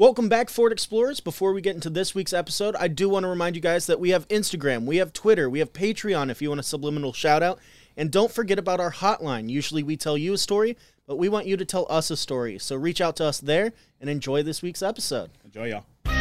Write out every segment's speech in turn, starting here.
Welcome back, Ford Explorers. Before we get into this week's episode, I do want to remind you guys that we have Instagram, we have Twitter, we have Patreon if you want a subliminal shout out. And don't forget about our hotline. Usually we tell you a story, but we want you to tell us a story. So reach out to us there and enjoy this week's episode. Enjoy, y'all.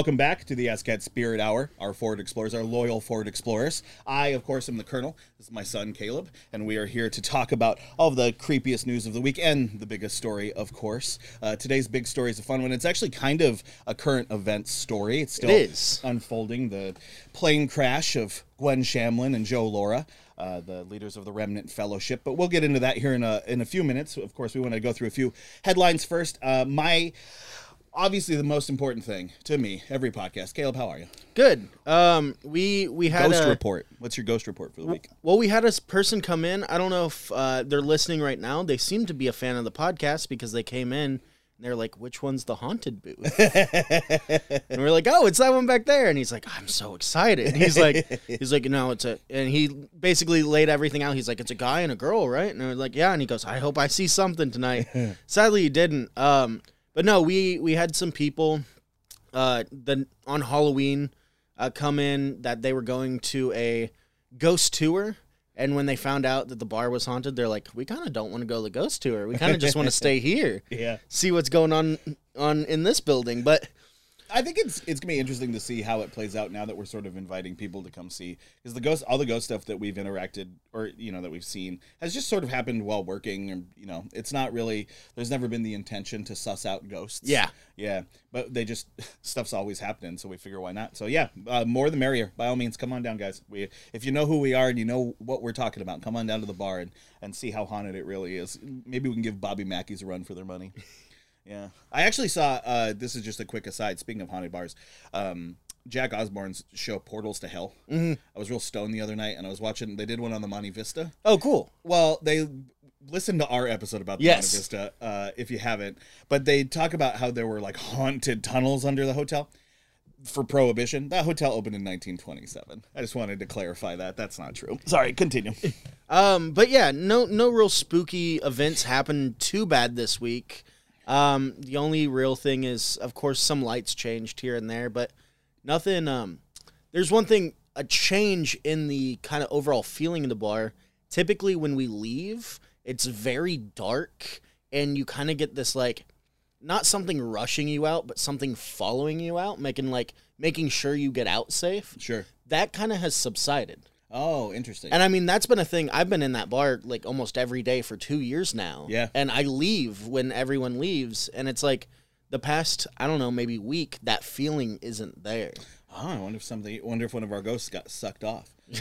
Welcome back to the ASCAT Spirit Hour, our Ford Explorers, our loyal Ford Explorers. I, of course, am the Colonel. This is my son, Caleb, and we are here to talk about all of the creepiest news of the week and the biggest story, of course. Uh, today's big story is a fun one. It's actually kind of a current event story. It's still It is. unfolding. The plane crash of Gwen Shamblin and Joe Lara. Uh, the leaders of the Remnant Fellowship, but we'll get into that here in a in a few minutes. Of course, we want to go through a few headlines first. Uh, my obviously the most important thing to me every podcast caleb how are you Good. Um, we we had ghost a, report what's your ghost report for the week Well, we had a person come in. I don't know if uh, they're listening right now. They seem to be a fan of the podcast because they came in and they're like, "Which one's the haunted booth?" and we're like, "Oh, it's that one back there." And he's like, "I'm so excited." He's like, "He's like, no, it's a," and he basically laid everything out. He's like, "It's a guy and a girl, right?" And I was like, "Yeah." And he goes, "I hope I see something tonight." Sadly, he didn't. Um, but no, we we had some people uh, the on Halloween uh, come in that they were going to a ghost tour. And when they found out that the bar was haunted, they're like, "We kind of don't want to go to the ghost tour. We kind of just want to stay here, yeah see what's going on on in this building." But i think it's it's gonna be interesting to see how it plays out now that we're sort of inviting people to come see. Because the ghost all the ghost stuff that we've interacted or you know that we've seen has just sort of happened while working and you know it's not really there's never been the intention to suss out ghosts. Yeah. yeah. But they just stuff's always happening so we figure why not. So yeah uh, more the merrier. By all means come on down guys. We if you know who we are and you know what we're talking about come on down to the bar and and see how haunted it really is. Maybe we can give bobby mackey's a run for their money yeah i actually saw uh this is just a quick aside speaking of haunted bars um Jack Osbourne's show Portals to Hell. Mm-hmm. I was real stoned the other night, and I was watching. They did one on the Monte Vista. oh, cool. Well, they listen to our episode about the Yes. Monte Vista uh, if you haven't. But they talk about how there were like haunted tunnels under the hotel for Prohibition. That hotel opened in 1927. I just wanted to clarify that. That's not true. Sorry, continue. Um, but yeah, no no real spooky events happened too bad this week. Um, the only real thing is, of course, some lights changed here and there, but nothing. Um, there's one thing, a change in the kind of overall feeling of the bar. Typically, when we leave, it's very dark, and you kind of get this like, not something rushing you out, but something following you out, making like making sure you get out safe. sure. That kind of has subsided. Oh, interesting. And I mean, that's been a thing. I've been in that bar like almost every day for two years now. Yeah. And I leave when everyone leaves. And it's like the past, I don't know, maybe week, that feeling isn't there. oh, I wonder if something. Wonder if one of our ghosts got sucked off.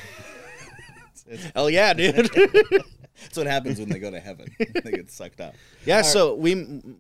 Hell yeah, dude. That's what happens when they go to heaven. they get sucked up. yeah. So we,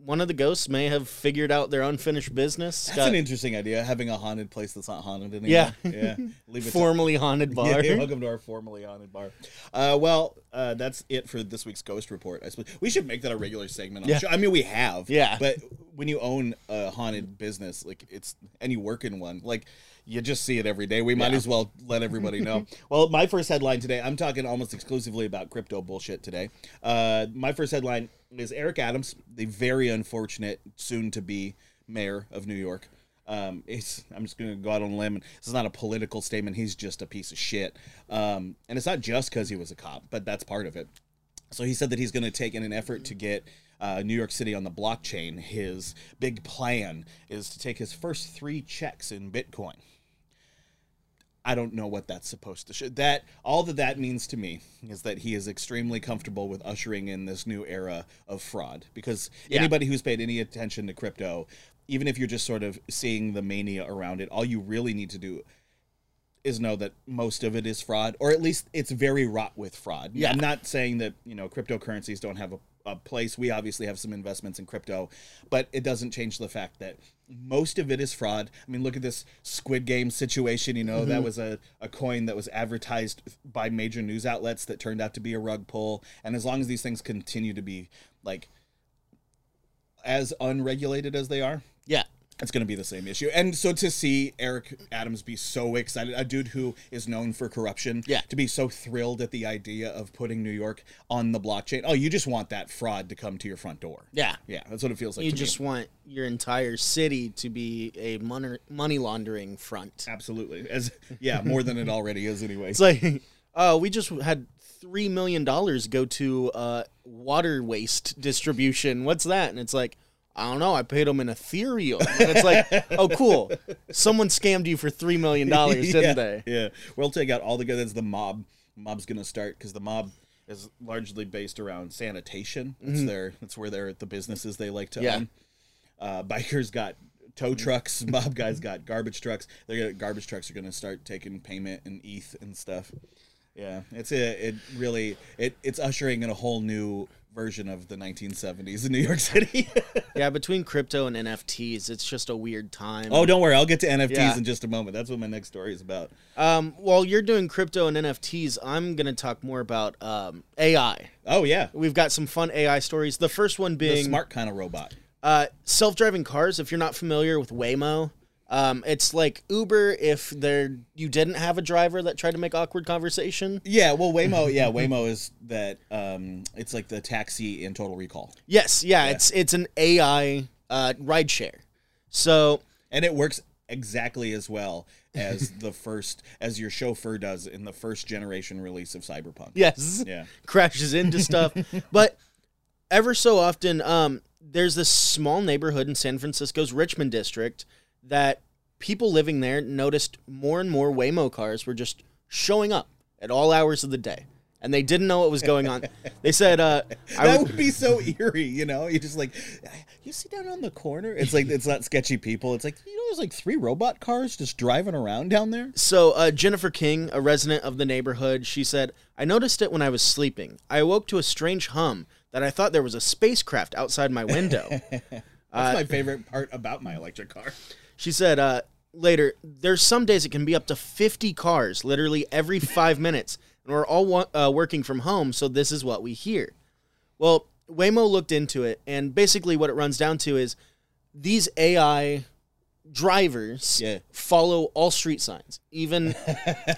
one of the ghosts may have figured out their unfinished business. That's got an interesting idea. Having a haunted place that's not haunted anymore. Yeah. yeah. Leave it to- formerly haunted bar. Yeah, welcome to our formerly haunted bar. Uh, well, uh, that's it for this week's ghost report. I suppose we should make that a regular segment. On Yeah. show. I mean, we have. Yeah. But when you own a haunted business, like it's and you work in one, like you just see it every day. We might Yeah. as well let everybody know. well, my first headline today. I'm talking almost exclusively about crypto bullshit today. Uh, my first headline is Eric Adams, the very unfortunate soon-to-be mayor of New York. Um, it's, I'm just going to go out on a limb. This is not a political statement. He's just a piece of shit. Um, and it's not just because he was a cop, but that's part of it. So he said that he's going to take in an effort to get uh, New York City on the blockchain. His big plan is to take his first three checks in Bitcoin. I don't know what that's supposed to show. That all that that means to me is that he is extremely comfortable with ushering in this new era of fraud. Because Yeah. anybody who's paid any attention to crypto, even if you're just sort of seeing the mania around it, all you really need to do is know that most of it is fraud, or at least it's very rot with fraud. Yeah. I'm not saying that you know cryptocurrencies don't have a, a place. We obviously have some investments in crypto, but it doesn't change the fact that most of it is fraud. I mean, look at this Squid Game situation. You know, that mm-hmm. was a, a coin that was advertised by major news outlets that turned out to be a rug pull. And as long as these things continue to be like as unregulated as they are, Yeah. It's going to be the same issue. And so to see Eric Adams be so excited, a dude who is known for corruption, Yeah. to be so thrilled at the idea of putting New York on the blockchain. Oh, you just want that fraud to come to your front door. Yeah. Yeah, that's what it feels like. You to me. just want your entire city to be a money money laundering front. absolutely as yeah more than it already is anyway. It's like, uh, we just had three million dollars go to uh, water waste distribution. What's that? And it's like, I don't know. I paid them in Ethereum. And it's like, oh, cool. Someone scammed you for three million dollars, didn't yeah, they? Yeah, we'll take out all the good. That's the mob. Mob's gonna start because the mob is largely based around sanitation. It's their. That's where they're the businesses they like to Mm-hmm. Yeah. own. Uh, bikers got tow trucks. Mob guys got garbage trucks. They're gonna garbage trucks are gonna start taking payment and ETH and stuff. Yeah, it's a it really it it's ushering in a whole new version of the 1970s in New York City. Yeah, between crypto and NFTs, it's just a weird time. oh, don't worry, I'll get to NFTs Yeah. in just a moment. That's what my next story is about. Um, while you're doing crypto and NFTs, I'm gonna talk more about um, AI. Oh yeah, We've got some fun AI stories. The first one the being smart kind of robot. Uh, self-driving cars. If you're not familiar with Waymo, um, it's like Uber if there you didn't have a driver that tried to make awkward conversation. Yeah, well, Waymo, yeah, Waymo is that. Um, it's like the taxi in Total Recall, Yes, yeah, it's it's an AI uh, rideshare. So and it works exactly as well as the first as your chauffeur does in the first generation release of Cyberpunk. yes, Yeah. crashes into stuff, but ever so often, um, there's this small neighborhood in San Francisco's Richmond district that people living there noticed more and more Waymo cars were just showing up at all hours of the day. And they didn't know what was going on. They said, uh, I That would, would be so eerie, you know. You just like you sit down on the corner. It's like it's not sketchy people. It's like you know, there's like three robot cars just driving around down there. So, uh, Jennifer King, a resident of the neighborhood, she said, I noticed it when I was sleeping. I awoke to a strange hum that I thought there was a spacecraft outside my window. That's Uh, my favorite part about my electric car. She said, uh, later, there's some days it can be up to 50 cars literally every five minutes, and we're all wa- uh, working from home, so this is what we hear. Well, Waymo looked into it, and basically what it runs down to is these AI drivers Yeah. follow all street signs. Even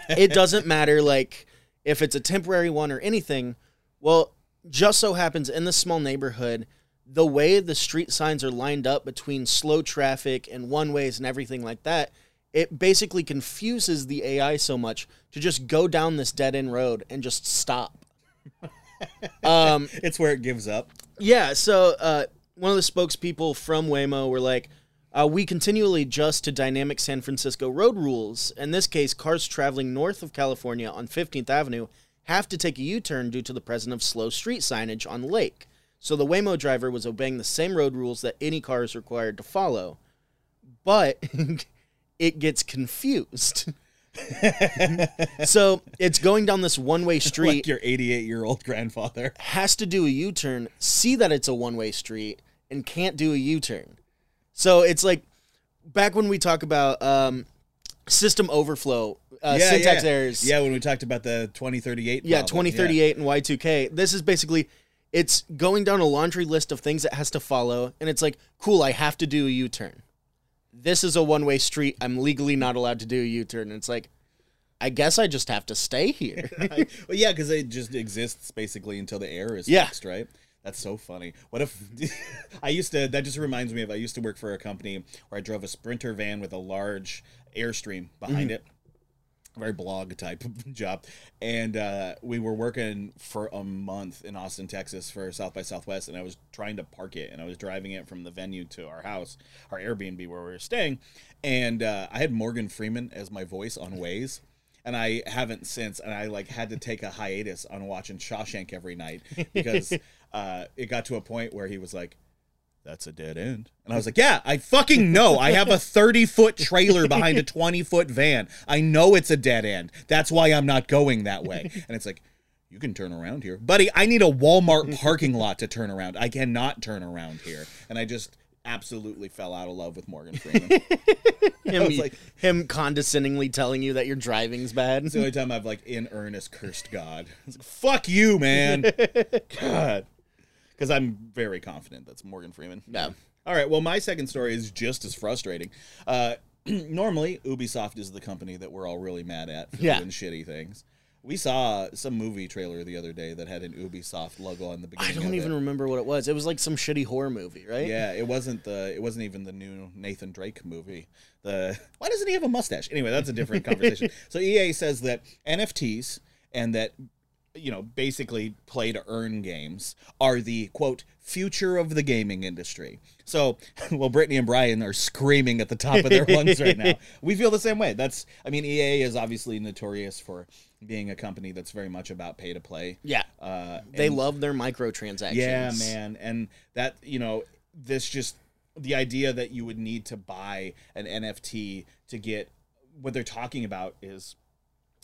it doesn't matter like if it's a temporary one or anything. Well, just so happens in this small neighborhood, the way the street signs are lined up between slow traffic and one ways and everything like that, it basically confuses the AI so much to just go down this dead end road and just stop. um, It's where it gives up. yeah, so uh, one of the spokespeople from Waymo were like, uh, we continually adjust to dynamic San Francisco road rules. In this case, cars traveling north of California on 15th Avenue have to take a U turn due to the presence of slow street signage on the lake. So the Waymo driver was obeying the same road rules that any car is required to follow. But it gets confused. so it's going down this one way street Like your 88 year old grandfather. has to do a U turn, see that it's a one way street, and can't do a U turn. So it's like back when we talk about um, system overflow, uh, syntax yeah. errors. Yeah, when we talked about the 2038. Yeah, problem. 2038 and Y2K. This is basically it's going down a laundry list of things it has to follow, and it's like, cool, I have to do a U turn. This is a one way street. I'm legally not allowed to do a U turn. And it's like, I guess I just have to stay here. well, yeah, because it just exists basically until the air is Yeah. fixed, right? That's so funny. What if I used to? That just reminds me of I used to work for a company where I drove a Sprinter van with a large airstream behind Mm-hmm. it. Very blog type job, and uh, we were working for a month in Austin, Texas, for South by Southwest, and I was trying to park it, and I was driving it from the venue to our house, our Airbnb where we were staying, and uh, I had Morgan Freeman as my voice on Waze, and I haven't since, and I like had to take a hiatus on watching Shawshank every night because uh, it got to a point where he was like, that's a dead end. And I was like, yeah, I fucking know. I have a 30 foot trailer behind a 20 foot van. I know it's a dead end. That's why I'm not going that way. And it's like, you can turn around here. Buddy, I need a Walmart parking lot to turn around. I cannot turn around here. And I just absolutely fell out of love with Morgan Freeman. Him, was like- him condescendingly telling you that your driving's bad. It's the only time I've like in earnest cursed God. Like, Fuck you, man. God. Because I'm very confident that's Morgan Freeman. No. All right. Well, my second story is just as frustrating. Uh, normally, Ubisoft is the company that we're all really mad at for Yeah. doing shitty things. We saw some movie trailer the other day that had an Ubisoft logo on the beginning. I don't even It. remember what it was. It was like some shitty horror movie, right? Yeah, it wasn't the. It wasn't even the new Nathan Drake movie. The why doesn't he have a mustache? Anyway, that's a different conversation. So EA says that NFTs and that you know basically play to earn games are the quote future of the gaming industry. So, well, Brittany and Brian are screaming at the top of their lungs right now. We feel the same way. That's. I mean, EA is obviously notorious for being a company that's very much about pay to play. Yeah. Uh, They and- love their microtransactions. yeah, man. And that, you know, this just the idea that you would need to buy an NFT to get what they're talking about is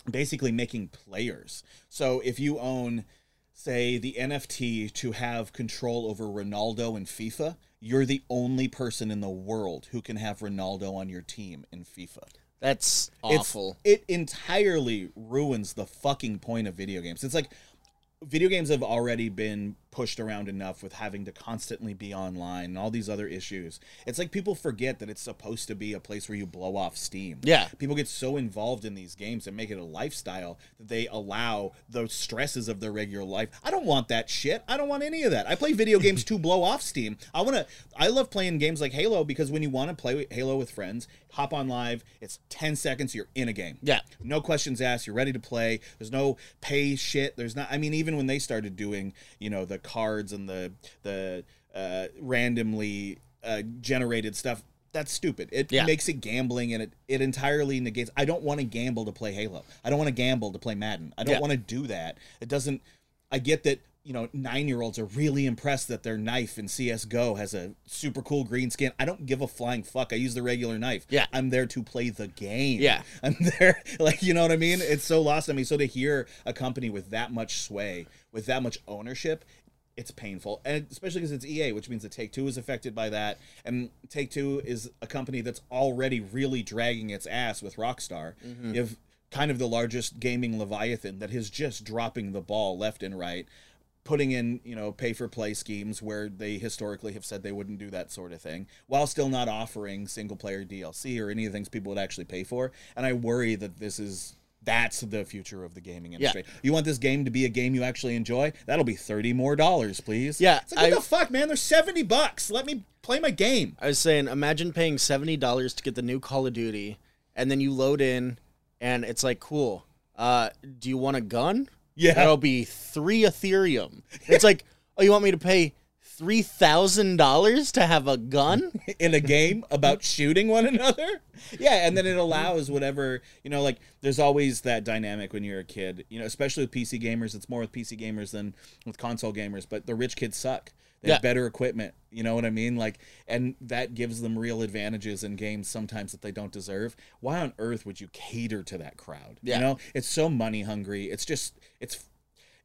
basically making players. So if you own say the NFT to have control over Ronaldo in FIFA, you're the only person in the world who can have Ronaldo on your team in FIFA. That's It's- awful. It entirely ruins the fucking point of video games. It's like video games have already been pushed around enough with having to constantly be online and all these other issues. It's like people forget that it's supposed to be a place where you blow off steam. Yeah. People get so involved in these games and make it a lifestyle that they allow those stresses of their regular life. I don't want that shit. I don't want any of that. I play video games to blow off steam. I want to I love playing games like Halo because when you want to play Halo with friends, hop on live, it's 10 seconds you're in a game. Yeah. No questions asked. You're ready to play. There's no pay shit. There's not. I mean, even when they started doing, you know, the cards and the the uh, randomly uh, generated stuff, that's stupid. It Yeah. makes it gambling, and it it entirely negates. I don't want to gamble to play Halo. I don't want to gamble to play Madden. I don't Yeah. want to do that. It doesn't. I get that. You know, nine year olds are really impressed that their knife in CSGO has a super cool green skin. I don't give a flying fuck. I use the regular knife. Yeah. I'm there to play the game. Yeah. I'm there, like you know what I mean. It's so lost on me. So to hear a company with that much sway, with that much ownership, it's painful, and especially because it's EA, which means that Take Two is affected by that, and Take Two is a company that's already really dragging its ass with Rockstar. Mm-hmm. You have kind of the largest gaming leviathan that is just dropping the ball left and right putting in you know pay for play schemes where they historically have said they wouldn't do that sort of thing while still not offering single player DLC or any of the things people would actually pay for and I worry that this is that's the future of the gaming industry. Yeah. You want this game to be a game you actually enjoy? That'll be 30 more dollars, please. Yeah, It's like, what I- the fuck, man? They're 70 bucks. Let me play my game. I was saying, imagine paying seventy dollars to get the new Call of Duty, and then you load in, and it's like, cool. Uh, do you want a gun? Yeah. that'll be three Ethereum. It's like, oh, you want me to pay three thousand dollars to have a gun? in a game about shooting one another. Yeah, and then it allows whatever, you know, like there's always that dynamic when you're a kid, you know, especially with PC gamers. It's more with PC gamers than with console gamers, but the rich kids suck. They have Yeah. better equipment, you know what I mean? Like, and that gives them real advantages in games sometimes that they don't deserve. Why on earth would you cater to that crowd? Yeah. You know, it's so money hungry. It's just, it's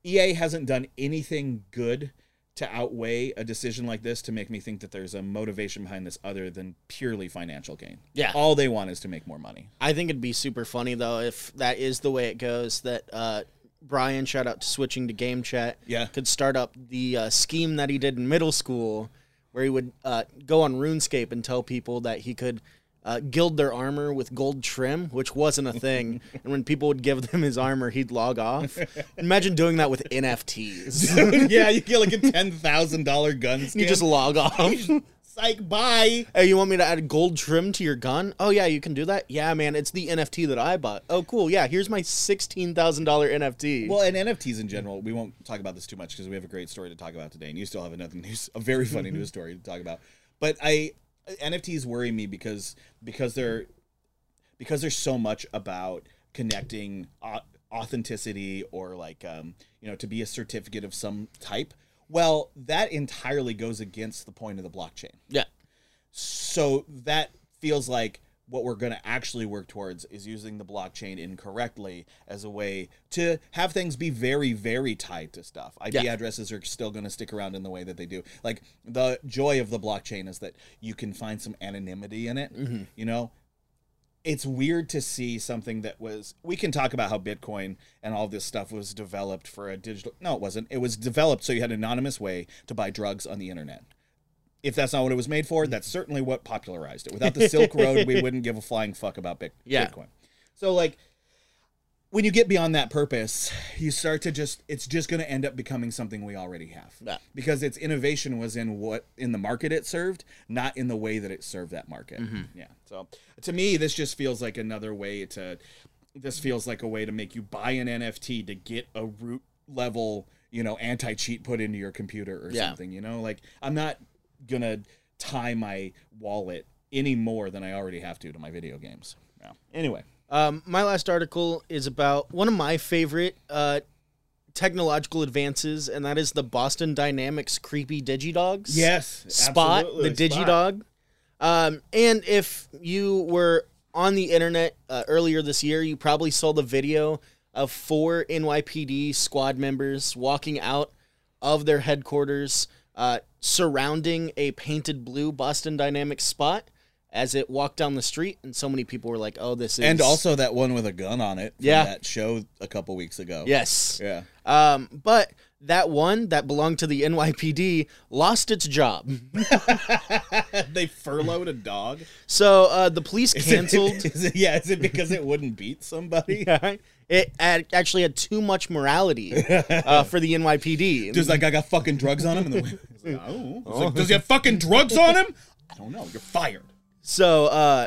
EA hasn't done anything good to outweigh a decision like this to make me think that there's a motivation behind this other than purely financial gain. Yeah. All they want is to make more money. I think it'd be super funny though if that is the way it goes. That uh, Brian, shout out to switching to game chat, Yeah. could start up the uh, scheme that he did in middle school, where he would uh, go on RuneScape and tell people that he could. Uh, gild their armor with gold trim, which wasn't a thing, and when people would give them his armor, he'd log off. Imagine doing that with NFTs. yeah, you get like a ten thousand dollar gun skin. you just log off. psych bye. Hey, you want me to add gold trim to your gun? Oh yeah, you can do that. Yeah, man, it's the NFT that I bought. Oh cool, yeah. Here's my sixteen thousand dollar NFT. Well, and NFTs in general, we won't talk about this too much because we have a great story to talk about today, and you still have another news, a very funny news story to talk about. But I NFTs worry me because because they're because there's so much about connecting authenticity or like um, you know to be a certificate of some type Well, that entirely goes against the point of the blockchain. Yeah. So that feels like what we're going to actually work towards is using the blockchain incorrectly as a way to have things be very, very tied to stuff. IP Yeah. addresses are still going to stick around in the way that they do. Like the joy of the blockchain is that you can find some anonymity in it. Mm-hmm. You know, it's weird to see something that was we can talk about how bitcoin and all this stuff was developed for a digital no it wasn't it was developed so you had an anonymous way to buy drugs on the internet if that's not what it was made for that's certainly what popularized it. Without the silk road we wouldn't give a flying fuck about Bit- Yeah. bitcoin. So like when you get beyond that purpose you start to just it's just going to end up becoming something we already have. Yeah. because its innovation was in what in the market it served not in the way that it served that market. Mm-hmm. Yeah. So to me this just feels like another way to this feels like a way to make you buy an nft to get a root level you know anti-cheat put into your computer or Yeah. something you know? Like i'm not gonna tie my wallet any more than i already have to to my video games yeah. anyway Um, my last article is about one of my favorite uh, technological advances, and that is the Boston Dynamics creepy Digidogs. yes Spot, the Digidog. Um, and if you were on the internet uh, earlier this year, you probably saw the video of four NYPD squad members walking out of their headquarters, uh, surrounding a painted blue Boston Dynamics spot as it walked down the street. And so many people were like, "Oh, this is." and also that one with a gun on it from Yeah. that show a couple weeks ago yes. yeah Um, but that one that belonged to the NYPD lost its job. they furloughed a dog So uh, the police Is canceled. is it, yeah is it because it wouldn't beat somebody it actually had too much morality uh, for the NYPD. just like i got fucking drugs on him and like, oh. Like, does he have fucking drugs on him i don't know you're fired So uh,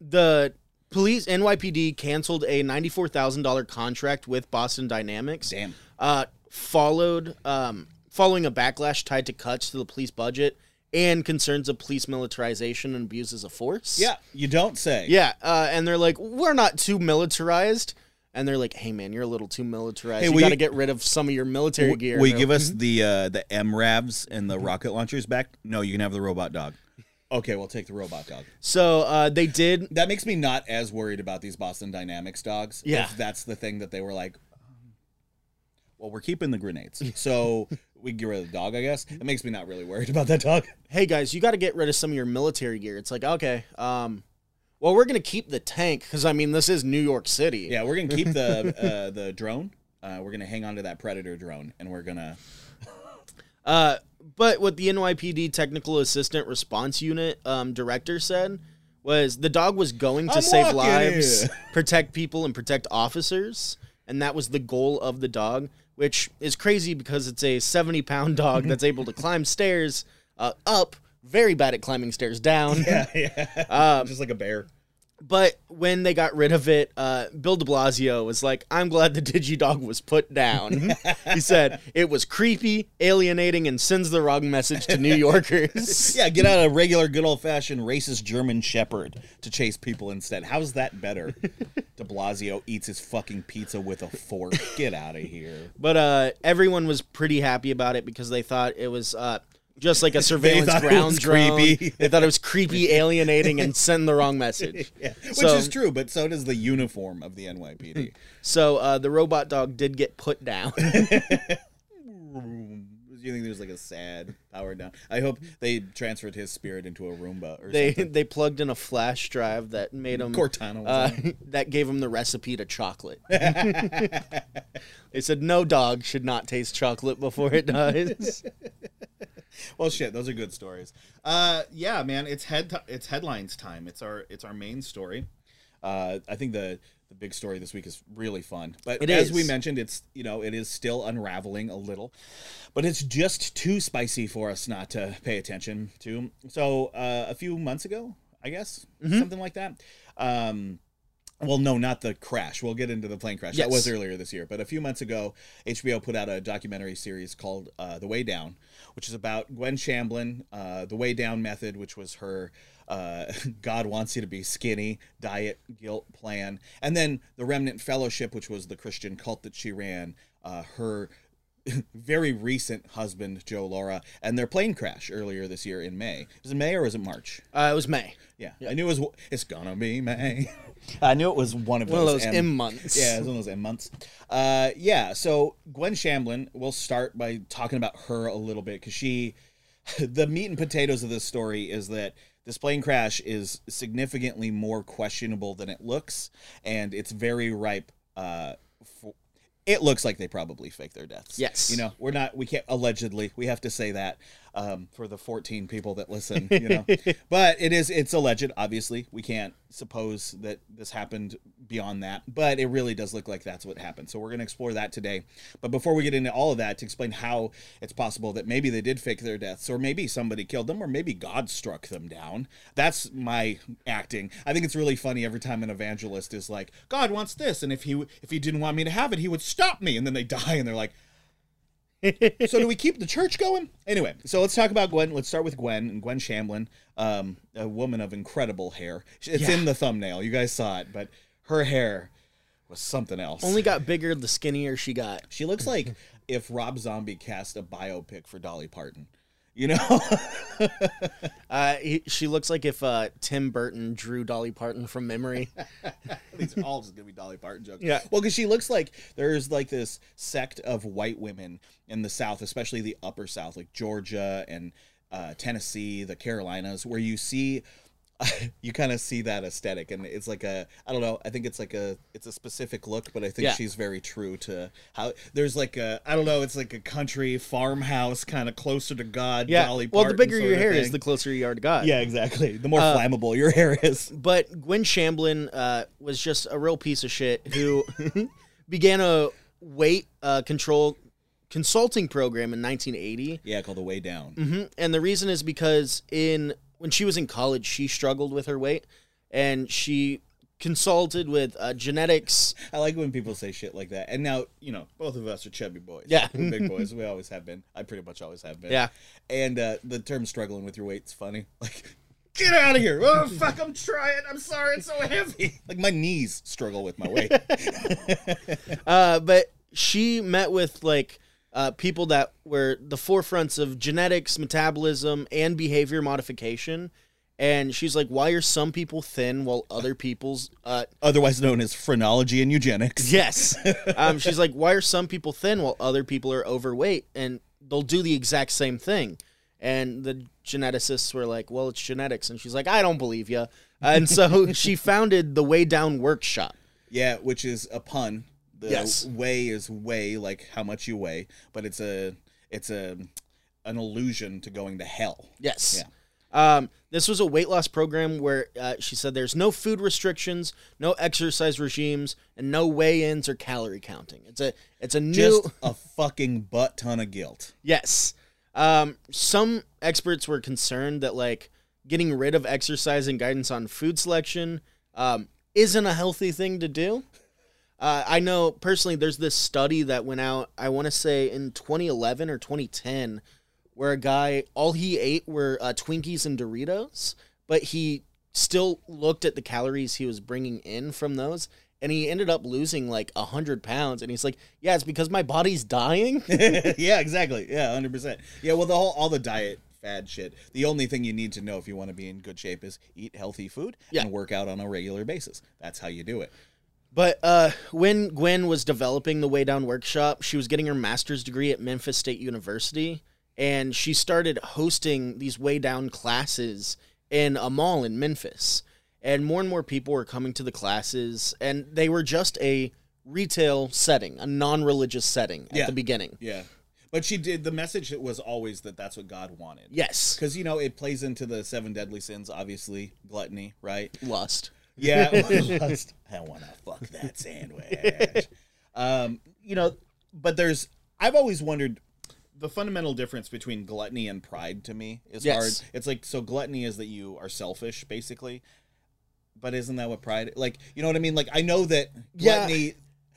the police NYPD canceled a ninety-four thousand dollar contract with Boston Dynamics. Damn. Uh, followed um, following a backlash tied to cuts to the police budget and concerns of police militarization and abuses of force. yeah you don't say Yeah, uh, and they're like, we're not too militarized. And they're like, hey man, you're a little too militarized. Hey, you got to get rid of some of your military gear. Will you give us the uh, the MRAPs and the rocket launchers back? No, you can have the robot dog. Okay, we'll take the robot dog. so uh, they did. That makes me not as worried about these Boston Dynamics dogs. Yeah. If that's the thing that they were like, well, we're keeping the grenades. So we get rid of the dog, I guess. It makes me not really worried about that dog. Hey guys, you got to get rid of some of your military gear. It's like, okay, um, well, we're gonna keep the tank because I mean, this is New York City. Yeah, we're going to keep the uh, the drone. Uh, we're going to hang on to that Predator drone and we're going to. Uh, but what the NYPD Technical Assistant Response Unit um, director said was the dog was going to I'm save lives, here. protect people, and protect officers, and that was the goal of the dog. Which is crazy because it's a seventy-pound dog that's able to climb stairs uh, up, very bad at climbing stairs down. yeah. Just like a bear. But when they got rid of it, uh, Bill de Blasio was like, I'm glad the Digidog was put down. he said, it was creepy, alienating, and sends the wrong message to New Yorkers. Yeah, get out a regular, good old fashioned racist German Shepherd to chase people instead. How's that better? De Blasio eats his fucking pizza with a fork. Get out of here. But uh, everyone was pretty happy about it because they thought it was uh, just like a surveillance ground was drone. creepy. They thought it was creepy, alienating, and send the wrong message. Yeah, which So- is true, but so does the uniform of the NYPD. So uh, the robot dog did get put down. Do you think there's like a sad power down? I hope they transferred his spirit into a Roomba or they something. they plugged in a flash drive that made him Cortana was uh, that gave him the recipe to chocolate. they said no dog should not taste chocolate before it does. Well, shit, those are good stories. Uh, yeah, man, it's head it's headlines time. It's our it's our main story. Uh, I think the the big story this week is really fun, but It as is. we mentioned, it's you know it is still unraveling a little, but it's just too spicy for us not to pay attention to. So uh, a few months ago, I guess Mm-hmm. something like that. Um, well, no, not the crash. We'll get into the plane crash. That was earlier this year. But a few months ago, HBO put out a documentary series called uh, The Way Down, which is about Gwen Shamblin, uh, The Way Down method, which was her uh, God wants you to be skinny diet guilt plan. And then The Remnant Fellowship, which was the Christian cult that she ran, uh, her very recent husband Joe Lara and their plane crash earlier this year in May. Was it May or was it March? Uh, it was May. Yeah, I knew it was. It's gonna be May. I knew it was one of One of those, those M months. Yeah, it was one of those M months. Uh, yeah. So Gwen Shamblin, we'll start by talking about her a little bit because she, the meat and potatoes of this story is that this plane crash is significantly more questionable than it looks, and it's very ripe. Uh, for, it looks like they probably faked their deaths. Yes. You know, we're not. We can't allegedly. We have to say that um, for the 14 people that listen. You know, but it is. It's alleged. Obviously, we can't suppose that this happened beyond that. But it really does look like that's what happened. So we're going to explore that today. But before we get into all of that, to explain how it's possible that maybe they did fake their deaths, or maybe somebody killed them, or maybe God struck them down. That's my acting. I think it's really funny every time an evangelist is like, "God wants this," and if he if he didn't want me to have it, he would stop me, and then they die, and they're like so do we keep the church going? Anyway, so let's talk about Gwen. Let's start with Gwen and Gwen Shamblin, um, a woman of incredible hair. It's Yeah. in the thumbnail. You guys saw it, but her hair was something else. Only got bigger the skinnier she got. she looks like if Rob Zombie cast a biopic for Dolly Parton. You know? Uh, he, she looks like if uh, Tim Burton drew Dolly Parton from memory. These are all just gonna be Dolly Parton jokes. Yeah. Well, because she looks like there's like this sect of white women in the South, especially the upper South, like Georgia and uh, Tennessee, the Carolinas, where you see. You kind of see that aesthetic, and it's like a I don't know. I think it's like a it's a specific look, but I think Yeah. she's very true to how there's like a I don't know. It's like a country farmhouse, kind of closer to God. Yeah. Dolly well, the bigger your hair is, the closer you are to God. yeah, exactly. The more Uh, flammable your hair is. But Gwen Shamblin uh, was just a real piece of shit who began a weight uh, control consulting program in 1980. Yeah, called the way down. hmm And the reason is because in when she was in college, she struggled with her weight, and she consulted with uh, genetics. I like when people say shit like that. And now, you know, both of us are chubby boys. Yeah. We're big boys. We always have been. I pretty much always have been. Yeah. And uh, the term struggling with your weight's funny. Like, get out of here. Oh, fuck, I'm trying. I'm sorry. It's so heavy. Like, my knees struggle with my weight. Uh, but she met with like uh, people that were the forefronts of genetics, metabolism, and behavior modification. And she's like, "Why are some people thin while other people's uh, Otherwise known as phrenology and eugenics. Yes. Um, she's like, why are some people thin while other people are overweight? And they'll do the exact same thing. And the geneticists were like, well, it's genetics. And she's like, I don't believe you. And so she founded the Way Down Workshop. Yeah, which is a pun. The Yes. weigh is weigh, like how much you weigh, but it's a it's a an allusion to going to hell. Yes. Yeah. Um, this was a weight loss program where uh, she said there's no food restrictions, no exercise regimes, and no weigh-ins or calorie counting. It's a it's a new Just a fucking butt ton of guilt. Yes. Um, some experts were concerned that like getting rid of exercise and guidance on food selection um, isn't a healthy thing to do. Uh, I know personally, there's this study that went out. I want to say in 2011 or 2010, where a guy all he ate were uh, Twinkies and Doritos, but he still looked at the calories he was bringing in from those. And he ended up losing like a hundred pounds, and he's like, "Yeah, it's because my body's dying." yeah, exactly. Yeah, hundred percent. Yeah, well, the whole all the diet fad shit. The only thing you need to know if you want to be in good shape is eat healthy food Yeah. and work out on a regular basis. That's how you do it. But uh, when Gwen was developing the Way Down Workshop, she was getting her master's degree at Memphis State University, and she started hosting these Way Down classes in a mall in Memphis. And more and more people were coming to the classes, and they were just a retail setting, a non-religious setting at Yeah. the beginning. Yeah, but she did. The message was always that that's what God wanted. Yes, because you know it plays into the seven deadly sins. Obviously, gluttony, right? lust. Yeah, lust. I want to fuck that sandwich. um, you know, but there's. I've always wondered the fundamental difference between gluttony and pride. To me, is Yes. hard. It's like so gluttony is that you are selfish, basically. But isn't that what pride? Like, you know what I mean? Like, I know that Yeah, gluttony.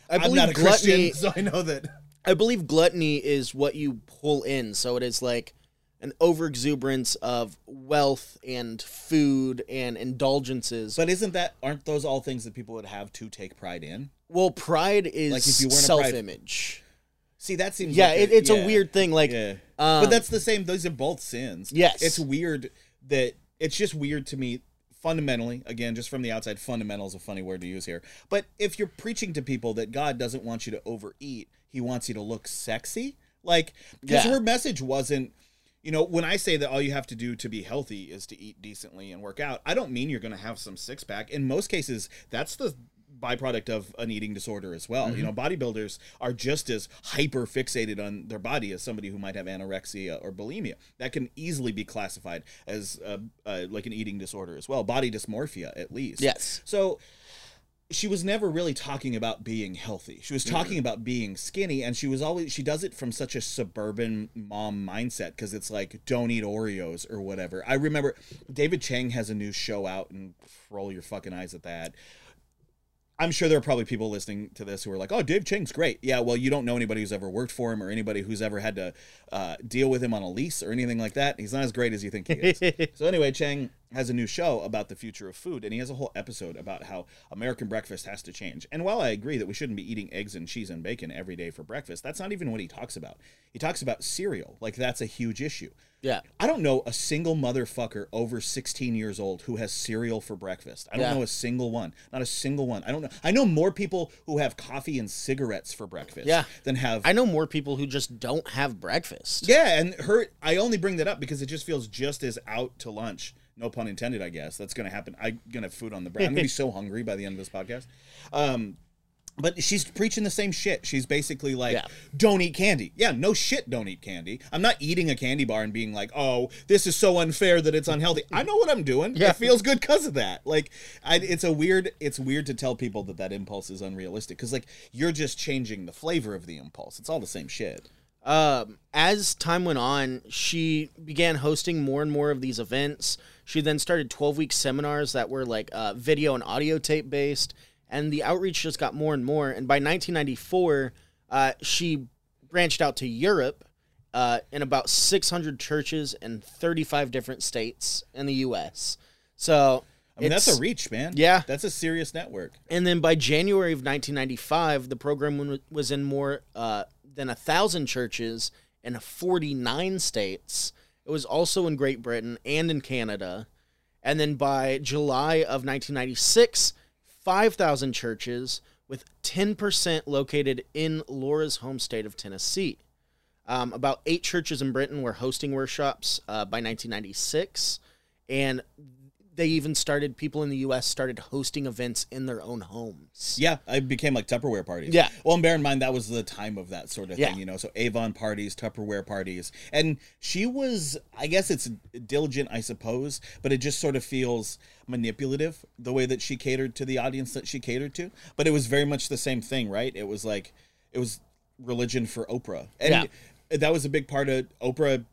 I I'm not a gluttony. Christian, so I know that. I believe gluttony is what you pull in. So it is like an overexuberance of wealth and food and indulgences. But isn't that aren't those all things that people would have to take pride in? well, pride is Like, if you weren't a self-image. See, that seems Yeah, like it, it's yeah. a weird thing. Like, yeah. um, but that's the same. Those are both sins. Yes. It's weird that it's just weird to me fundamentally. Again, just from the outside, fundamental is a funny word to use here. But if you're preaching to people that God doesn't want you to overeat, He wants you to look sexy. Like, because Yeah. her message wasn't. You know, when I say that all you have to do to be healthy is to eat decently and work out, I don't mean you're going to have some six pack. In most cases, that's the byproduct of an eating disorder as well. You know, bodybuilders are just as hyper fixated on their body as somebody who might have anorexia or bulimia. That can easily be classified as uh, uh, like an eating disorder as well, body dysmorphia at least. Yes. So she was never really talking about being healthy. She was talking about being skinny, and she was always she does it from such a suburban mom mindset because it's like don't eat Oreos or whatever. I remember David Chang has a new show out, and roll your fucking eyes at that. I'm sure there are probably people listening to this who are like, "Oh, Dave Chang's great." Yeah, well, you don't know anybody who's ever worked for him or anybody who's ever had to uh, deal with him on a lease or anything like that. He's not as great as you think he is. so anyway, Chang has a new show about the future of food, and he has a whole episode about how American breakfast has to change. And while I agree that we shouldn't be eating eggs and cheese and bacon every day for breakfast, that's not even what he talks about. He talks about cereal, like that's a huge issue. yeah. I don't know a single motherfucker over 16 years old who has cereal for breakfast. I don't Yeah. know a single one. Not a single one. I don't know. I know more people who have coffee and cigarettes for breakfast Yeah. than have I know more people who just don't have breakfast. Yeah, and her I only bring that up because it just feels just as out to lunch. No pun intended, I guess. That's gonna happen. I'm gonna have food on the brain. I'm gonna be so hungry by the end of this podcast. Um but she's preaching the same shit. She's basically like, Yeah. don't eat candy. Yeah, no shit, don't eat candy. I'm not eating a candy bar and being like, oh, this is so unfair that it's unhealthy. I know what I'm doing. Yeah. It feels good because of that. Like, I, it's a weird, it's weird to tell people that that impulse is unrealistic because like you're just changing the flavor of the impulse. It's all the same shit. um, as time went on, she began hosting more and more of these events. She then started 12 week seminars that were like uh, video and audio tape based, and the outreach just got more and more. And by 1994, uh, she branched out to Europe uh, in about 600 churches in 35 different states in the U.S. So, I mean, that's a reach, man. Yeah. That's a serious network. and then by January of 1995, the program was in more uh, than a thousand churches in 49 states. It was also in Great Britain and in Canada. And then by July of 1996, 5,000 churches with 10% located in Laura's home state of Tennessee. Um, about eight churches in Britain were hosting workshops uh, by 1996. And they even started, people in the U.S. started hosting events in their own homes. Yeah, it became like Tupperware parties. Yeah. Well, and bear in mind that was the time of that sort of Yeah. thing, you know. So Avon parties, Tupperware parties, and she was, I guess it's diligent, I suppose, but it just sort of feels manipulative the way that she catered to the audience that she catered to. But it was very much the same thing, right? It was like it was religion for Oprah, and that was a big part of Oprah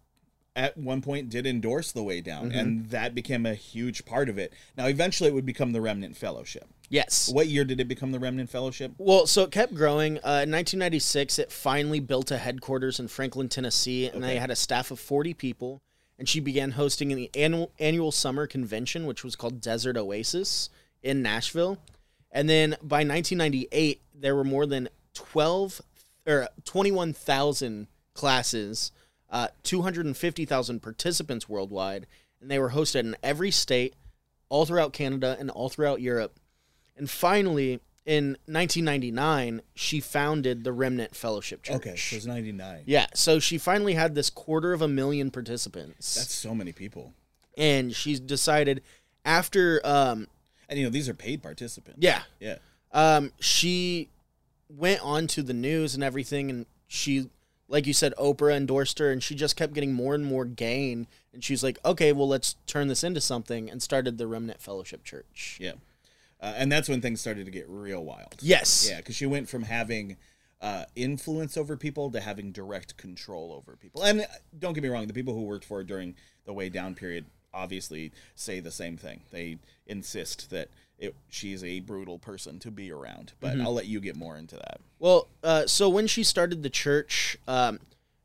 at one point did endorse the way down and that became a huge part of it now eventually it would become the remnant fellowship Yes. what year did it become the remnant fellowship Well, so it kept growing. Uh, in 1996, it finally built a headquarters in Franklin, Tennessee, and they had a staff of 40 people. And she began hosting the annual annual summer convention, which was called Desert Oasis in Nashville. And then by 1998, there were more than 12 or 21,000 classes, uh, 250,000 participants worldwide, and they were hosted in every state, all throughout Canada and all throughout Europe. And finally, in 1999, she founded the Remnant Fellowship Church. okay so it's 99 Yeah, so she finally had this quarter of a million participants. that's so many people and she's decided after um and you know these are paid participants yeah, yeah um she went on to the news and everything and she like you said Oprah endorsed her and she just kept getting more and more gain and she's like, "Okay, well let's turn this into something." and started the Remnant Fellowship Church. yeah uh, and that's when things started to get real wild Yes. yeah because she went from having uh, influence over people to having direct control over people and uh, don't get me wrong the people who worked for her during the way down period obviously say the same thing they insist that it, she's a brutal person to be around but i'll let you get more into that Well, uh, so when she started the church, um,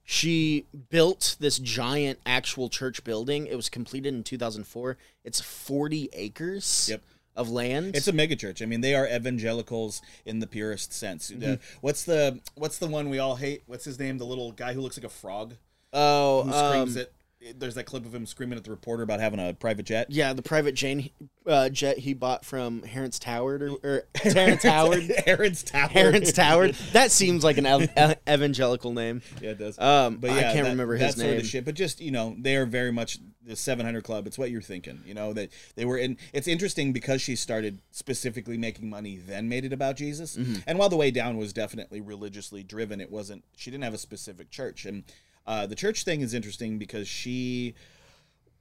she built this giant actual church building. It was completed in 2004. It's 40 acres. Yep. of land. It's a megachurch. I mean, they are evangelicals in the purest sense. Mm-hmm. The- what's the what's the one we all hate? What's his name? The little guy who looks like a frog oh, who screams um, at. There's that clip of him screaming at the reporter about having a private jet. yeah, the private Jane uh, jet he bought from Harrence Howard or, or Terrence Howard. Aaron's Tower. Harrence Howard. That seems like an ev- ev- evangelical name. Yeah, it does. Um, but I can't that- remember that his sort of name. shit. But just you know, they are very much the 700 Club. It's what you're thinking. You know that they were in. It's interesting because she started specifically making money, then made it about Jesus. Mm-hmm. And while the way down was definitely religiously driven, it wasn't. She didn't have a specific church, and uh, the church thing is interesting because she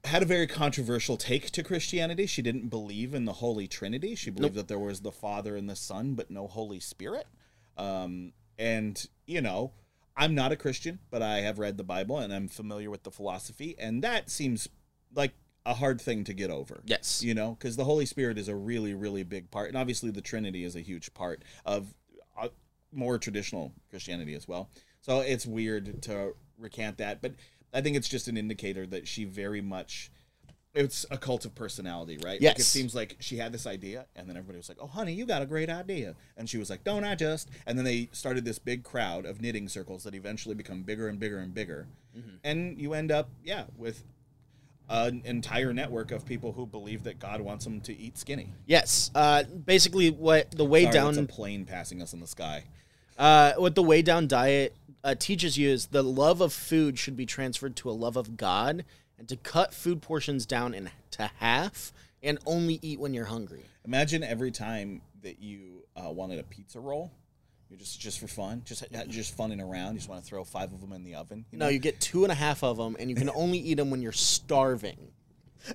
had a very controversial take to Christianity. She didn't believe in the Holy Trinity. She believed that there was the Father and the Son, but no Holy Spirit. Um, and you know, I'm not a Christian, but I have read the Bible and I'm familiar with the philosophy, and that seems like a hard thing to get over. Yes. You know, because the Holy Spirit is a really, really big part, and obviously the Trinity is a huge part of uh, more traditional Christianity as well. So it's weird to recant that, but I think it's just an indicator that she very much. It's a cult of personality, right? Like it seems like she had this idea, and then everybody was like, "Oh, honey, you got a great idea," and she was like, "Don't I just?" And then they started this big crowd of knitting circles that eventually become bigger and bigger and bigger, and you end up, yeah, with an entire network of people who believe that God wants them to eat skinny. Yes. Uh, basically, what the way Sorry, down plane passing us in the sky. Uh, what the Weigh Down diet uh, teaches you is the love of food should be transferred to a love of God, and to cut food portions down into half and only eat when you're hungry. Imagine every time that you uh, wanted a pizza roll. You're just just for fun, just just funning around. You just want to throw five of them in the oven. You No, you get two and a half of them, and you can only eat them when you're starving.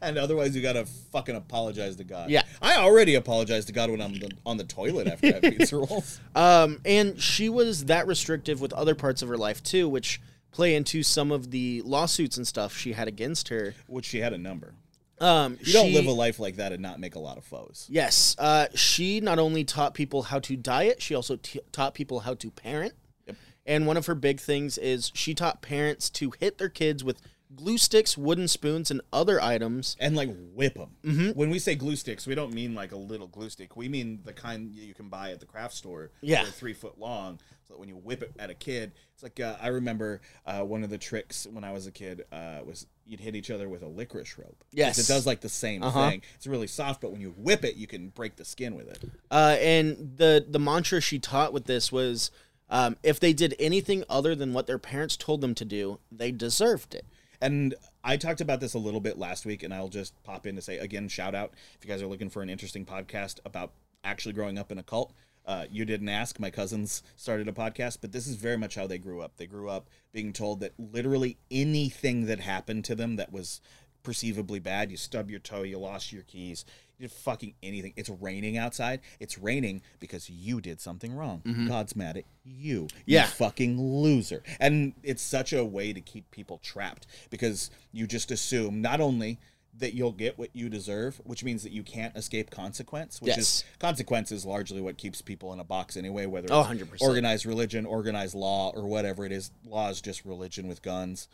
And otherwise you gotta fucking apologize to God. Yeah. I already apologize to God when I'm the, on the toilet after I have pizza rolls. Um, and she was that restrictive with other parts of her life too, which play into some of the lawsuits and stuff she had against her. Which she had a number. Um, You don't live a life like that and not make a lot of foes. Yes, uh, she not only taught people how to diet, she also t- taught people how to parent. Yep. And one of her big things is she taught parents to hit their kids with glue sticks, wooden spoons, and other items. And like whip them. Mm-hmm. When we say glue sticks, we don't mean like a little glue stick. We mean the kind you can buy at the craft store. Yeah. Three foot long. So when you whip it at a kid, it's like uh, I remember uh, one of the tricks when I was a kid uh, was you'd hit each other with a licorice rope. Yes. It does like the same Uh-huh. thing. It's really soft, but when you whip it, you can break the skin with it. Uh, and the the mantra she taught with this was, um, if they did anything other than what their parents told them to do, they deserved it. And I talked about this a little bit last week, and I'll just pop in to say again, shout out if you guys are looking for an interesting podcast about actually growing up in a cult. Uh, you didn't ask. My cousins started a podcast, but this is very much how they grew up. They grew up being told that literally anything that happened to them that was perceivably bad, you stub your toe, you lost your keys, you did fucking anything. It's raining outside. It's raining because you did something wrong. Mm-hmm. God's mad at you. You Yeah. fucking loser. And it's such a way to keep people trapped because you just assume not only that you'll get what you deserve, which means that you can't escape consequence, which Yes. is consequence is largely what keeps people in a box anyway, whether Oh, it's 100%. organized religion, organized law, or whatever it is. Law is just religion with guns.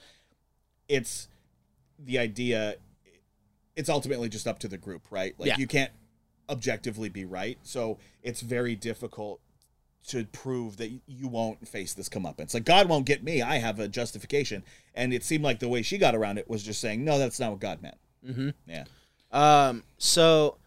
It's the idea it's ultimately just up to the group, right? Like Yeah. you can't objectively be right. So it's very difficult to prove that you won't face this comeuppance. Like God won't get me. I have a justification. And it seemed like the way she got around it was just saying, no, that's not what God meant. Mm-hmm. Yeah. Um, so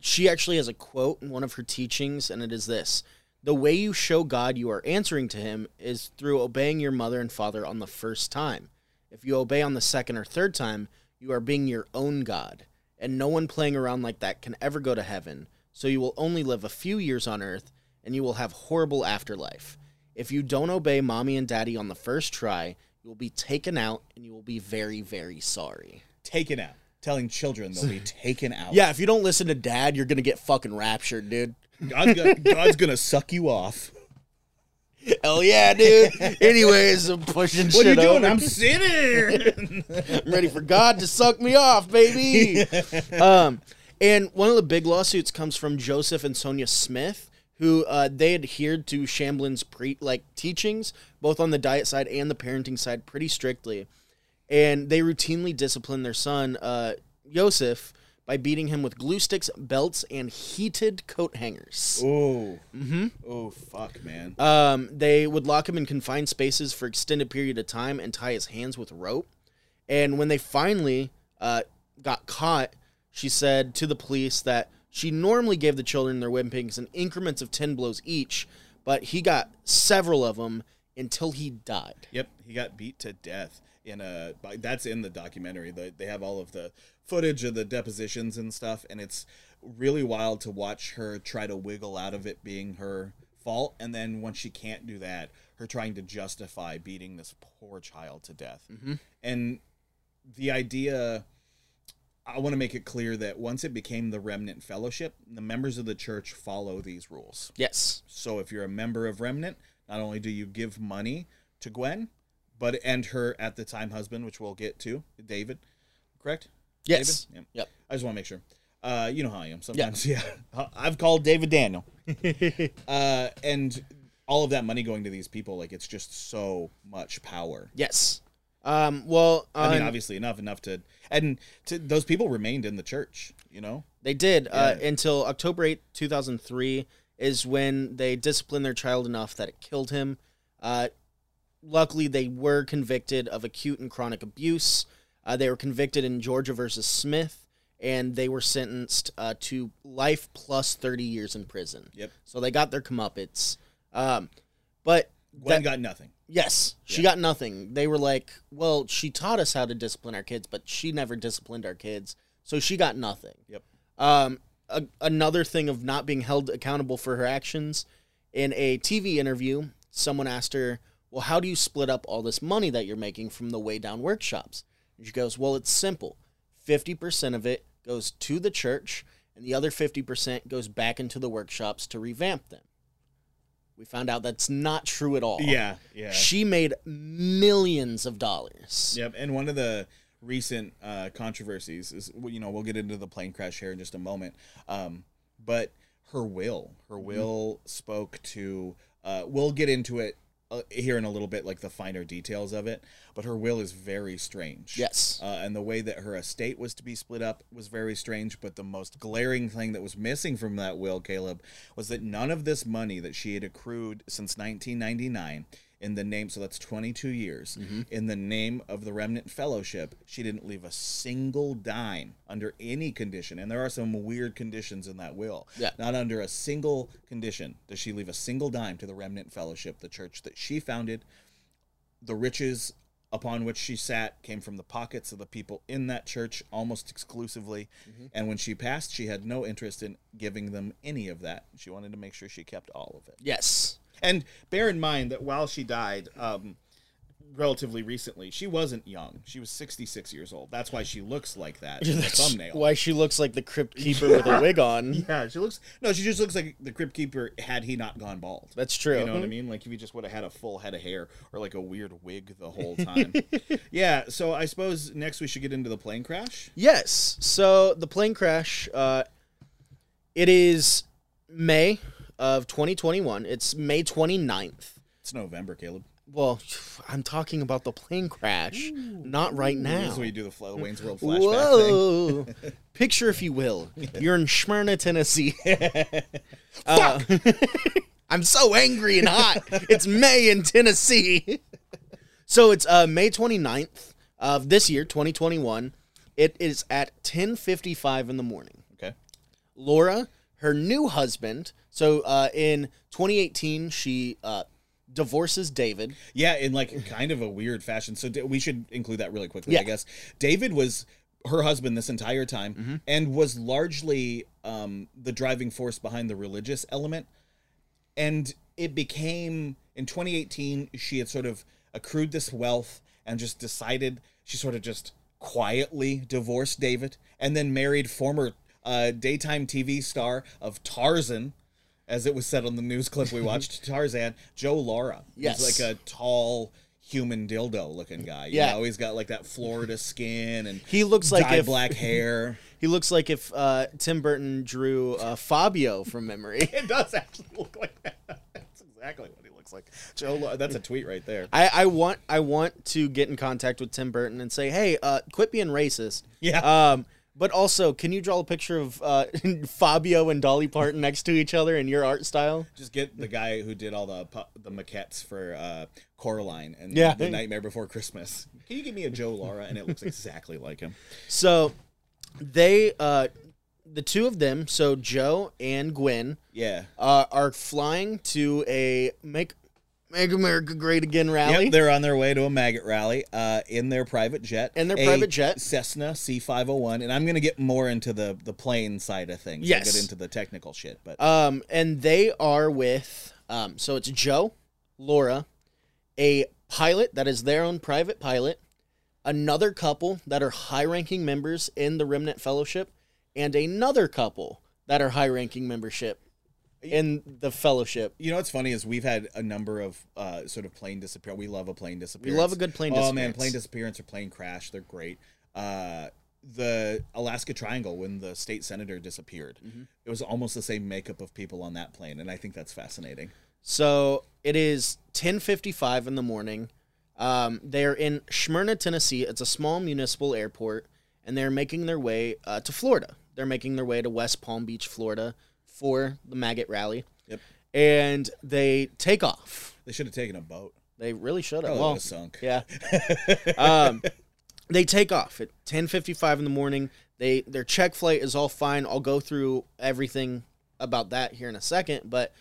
she actually has a quote in one of her teachings, and it is this The way you show God you are answering to him is through obeying your mother and father on the first time. If you obey on the second or third time, you are being your own God, and no one playing around like that can ever go to heaven. So you will only live a few years on earth, and you will have horrible afterlife. If you don't obey mommy and daddy on the first try, you will be taken out, and you will be very, very sorry. Taken out. Telling children they'll be taken out. Yeah, if you don't listen to dad, you're gonna get fucking raptured, dude. God's gonna, God's gonna suck you off. Hell yeah, dude. Anyways, I'm pushing What are you shit doing? over. I'm sitting here. I'm ready for God to suck me off, baby. um, and one of the big lawsuits comes from Joseph and Sonia Smith, who uh, they adhered to Shamblin's pre like teachings, both on the diet side and the parenting side, pretty strictly, and they routinely disciplined their son, uh, Joseph, by beating him with glue sticks, belts, and heated coat hangers. Oh. Mm-hmm. Oh fuck, man. Um, they would lock him in confined spaces for extended period of time and tie his hands with rope. And when they finally uh, got caught, she said to the police that she normally gave the children their whippings in increments of 10 blows each, but he got several of them until he died. Yep, he got beat to death in a. That's in the documentary. The, they have all of the footage of the depositions and stuff, and it's really wild to watch her try to wiggle out of it being her fault, and then when she can't do that, her trying to justify beating this poor child to death, mm-hmm. and the idea. I want to make it clear that once it became the Remnant Fellowship, the members of the church follow these rules. Yes. So if you're a member of Remnant, not only do you give money to Gwen, but and her at the time husband, which we'll get to, David, correct? Yes. David? Yep. I just want to make sure. Uh, you know how I am sometimes. Yeah. I've called David Daniel. uh, and all of that money going to these people, like it's just so much power. Yes. Um, well, I mean, on- obviously enough, enough to, and to, those people remained in the church. You know. They did uh, until October 8, 2003 is when they disciplined their child enough that it killed him. Uh, luckily, they were convicted of acute and chronic abuse. Uh, they were convicted in Georgia versus Smith, and they were sentenced uh, to life plus 30 years in prison. Yep. So they got their comeuppance. Um, but Gwen that- got nothing. Yes, she got nothing. They were like, "Well, she taught us how to discipline our kids, but she never disciplined our kids, so she got nothing." Yep. Um, a, another thing of not being held accountable for her actions. In a TV interview, someone asked her, "Well, how do you split up all this money that you're making from the Weigh Down workshops?" And she goes, "Well, it's simple. Fifty percent of it goes to the church, and the other fifty percent goes back into the workshops to revamp them." We found out that's not true at all. Yeah. Yeah. She made millions of dollars. Yep, and one of the recent uh, controversies is you know we'll get into the plane crash here in just a moment, um, but her will, her Mm-hmm. will spoke to. Uh, we'll get into it uh, here in a little bit, like the finer details of it. But her will is very strange. Yes. uh, and the way that her estate was to be split up was very strange. But the most glaring thing that was missing from that will, Caleb, was that none of this money that she had accrued since 1999 in the name so that's 22 years Mm-hmm. in the name of the remnant fellowship she didn't leave a single dime under any condition and there are some weird conditions in that will Yeah. not under a single condition does she leave a single dime to the remnant fellowship the church that she founded the riches upon which she sat came from the pockets of the people in that church almost exclusively and when she passed she had no interest in giving them any of that she wanted to make sure she kept all of it Yes. And bear in mind that while she died, um, relatively recently, she wasn't young. She was 66 years old. That's why she looks like that in the thumbnail. why she looks like the crypt keeper with a wig on. Yeah, she looks. No, she just looks like the crypt keeper had he not gone bald. That's true. You know what I mean? Like if he just would have had a full head of hair or like a weird wig the whole time. yeah. So I suppose next we should get into the plane crash. Yes. So the plane crash, uh, it is May of 2021. It's May 29th. It's November, Caleb. Well, I'm talking about the plane crash, not right This now. is when you do the Fla- Wayne's World flashback thing. Whoa. Picture, if you will, you're in Smyrna, Tennessee. Uh, I'm so angry and hot. It's May in Tennessee. so it's uh, May 29th of this year, 2021. It is at 10:55 in the morning. Okay. Lara, her new husband. So uh, in 2018, she uh, divorces David. Yeah, in like kind of a weird fashion. So d- we should include that really quickly, yeah. I guess. David was her husband this entire time Mm-hmm. and was largely um, the driving force behind the religious element. And it became in 2018, she had sort of accrued this wealth and just decided she sort of just quietly divorced David and then married former uh, daytime TV star of Tarzan. As it was said on the news clip we watched, Tarzan, Joe Lara. Yes. He's like a tall human dildo looking guy. You Yeah. know, he's got like that Florida skin and He looks like dyed if black hair. he looks like if uh, Tim Burton drew uh, Fabio from memory. it does actually look like that. That's exactly what he looks like. Joe, Lara, that's a tweet right there. I, I want I want to get in contact with Tim Burton and say, hey, uh, quit being racist. Yeah. Um, But also, can you draw a picture of uh, Fabio and Dolly Parton next to each other in your art style? Just get the guy who did all the the maquettes for uh, Coraline and Yeah. The Nightmare Before Christmas. Can you give me a Joe Lara and it looks exactly like him? So they, uh, the two of them, so Joe and Gwen, Yeah. uh, are flying to a make Make America Great Again rally. Yep, they're on their way to a maggot rally uh, in their private jet. In their private jet. Cessna C501. And I'm going to get more into the, the plane side of things. I'll Yes. get into the technical shit. But Um, and they are with, um, so it's Joe, Lara, a pilot that is their own private pilot, another couple that are high ranking members in the Remnant Fellowship, and another couple that are high ranking membership in the fellowship. You know what's funny is we've had a number of uh, sort of plane disappear. We love a plane disappearance. love a good plane Oh man, plane disappearance or plane crash, they're great. Uh, the Alaska Triangle when the state senator disappeared, Mm-hmm. it was almost the same makeup of people on that plane, and I think that's fascinating. So it is 10:55 in the morning. Um, they're in Smyrna, Tennessee. It's a small municipal airport, and they're making their way uh, to Florida. They're making their way to West Palm Beach, Florida, for the maggot rally. Yep, And they take off. they should have taken a boat. They really should have. Well, sunk. yeah. um, they take off at 10:55 in the morning. They their check flight is all fine. I'll go through everything about that here in a second, but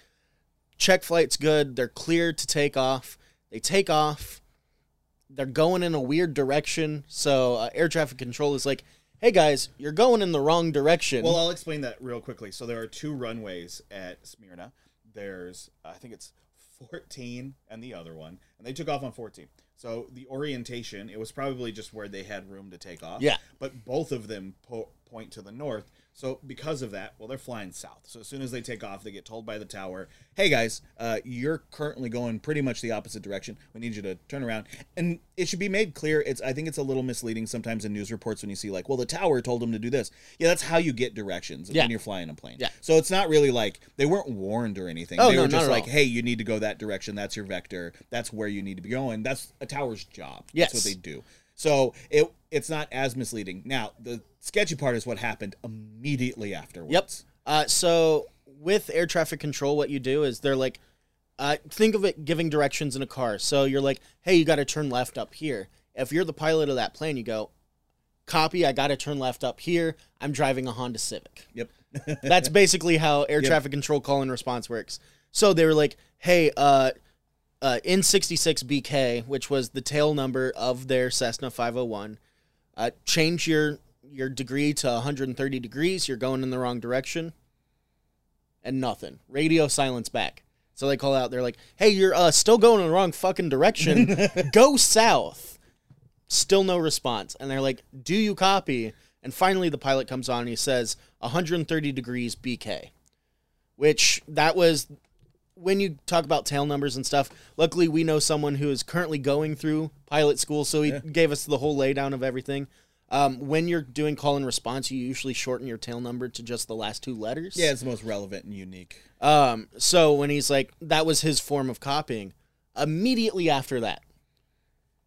check flight's good. They're cleared to take off. They take off. They're going in a weird direction. So uh, air traffic control is like, "Hey guys, you're going in the wrong direction." Well, I'll explain that real quickly. So there are two runways at Smyrna. There's, I think it's 14 and the other one, and they took off on 14. So the orientation, it was probably just where they had room to take off. Yeah. But both of them po- point to the north. So because of that, well, they're flying south. So as soon as they take off, they get told by the tower, "Hey guys, uh, you're currently going pretty much the opposite direction. We need you to turn around." And it should be made clear. It's I think it's a little misleading sometimes in news reports when you see like, "Well, the tower told them to do this." Yeah, that's how you get directions Yeah. when you're flying a plane. Yeah. So it's not really like they weren't warned or anything. Oh, they no, were just like, all. "Hey, you need to go that direction. That's your vector. That's where you need to be going." That's a tower's job. Yes. That's what they do. So it it's not as misleading. Now the sketchy part is what happened immediately afterwards. Yep. Uh, so with air traffic control, what you do is they're like, uh, think of it giving directions in a car. So you're like, hey, you got to turn left up here. If you're the pilot of that plane, you go, copy, I got to turn left up here. I'm driving a Honda Civic. Yep. That's basically how air traffic control call and response works. So they were like, hey, uh, uh, N66 BK, which was the tail number of their Cessna 501, uh, change your your degree to 130 degrees. You're going in the wrong direction. And nothing. Radio silence back. So they call out. They're like, "Hey, you're uh, still going in the wrong fucking direction. Go south." Still no response. And they're like, "Do you copy?" And finally, the pilot comes on and he says, "130 degrees BK," which that was when you talk about tail numbers and stuff, luckily we know someone who is currently going through pilot school, so he gave us the whole laydown of everything. Um, when you're doing call and response, you usually shorten your tail number to just the last two letters. Yeah, it's the most relevant and unique. Um, so when he's like, that was his form of copying. Immediately after that,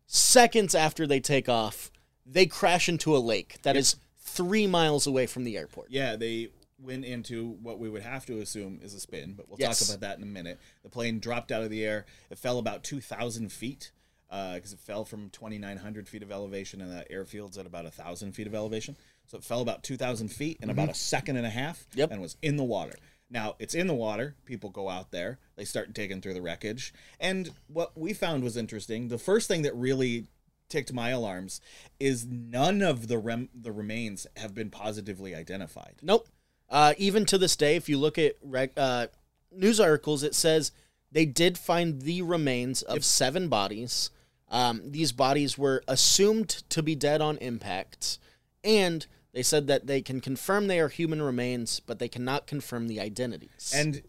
seconds after they take off, they crash into a lake that is three miles away from the airport. Yeah, they went into what we would have to assume is a spin, but we'll Yes. talk about that in a minute. The plane dropped out of the air. It fell about 2,000 feet because it fell from 2,900 feet of elevation, and the airfield's at about 1,000 feet of elevation. So it fell about 2,000 feet in about a second and a half Mm-hmm. Yep. and was in the water. Now it's in the water. People go out there. They start digging through the wreckage. And what we found was interesting. The first thing that really ticked my alarms is none of the rem- the remains have been positively identified. Nope. Uh, even to this day, if you look at rec- uh, news articles, it says they did find the remains of seven bodies. Um, these bodies were assumed to be dead on impact, and they said that they can confirm they are human remains, but they cannot confirm the identities. And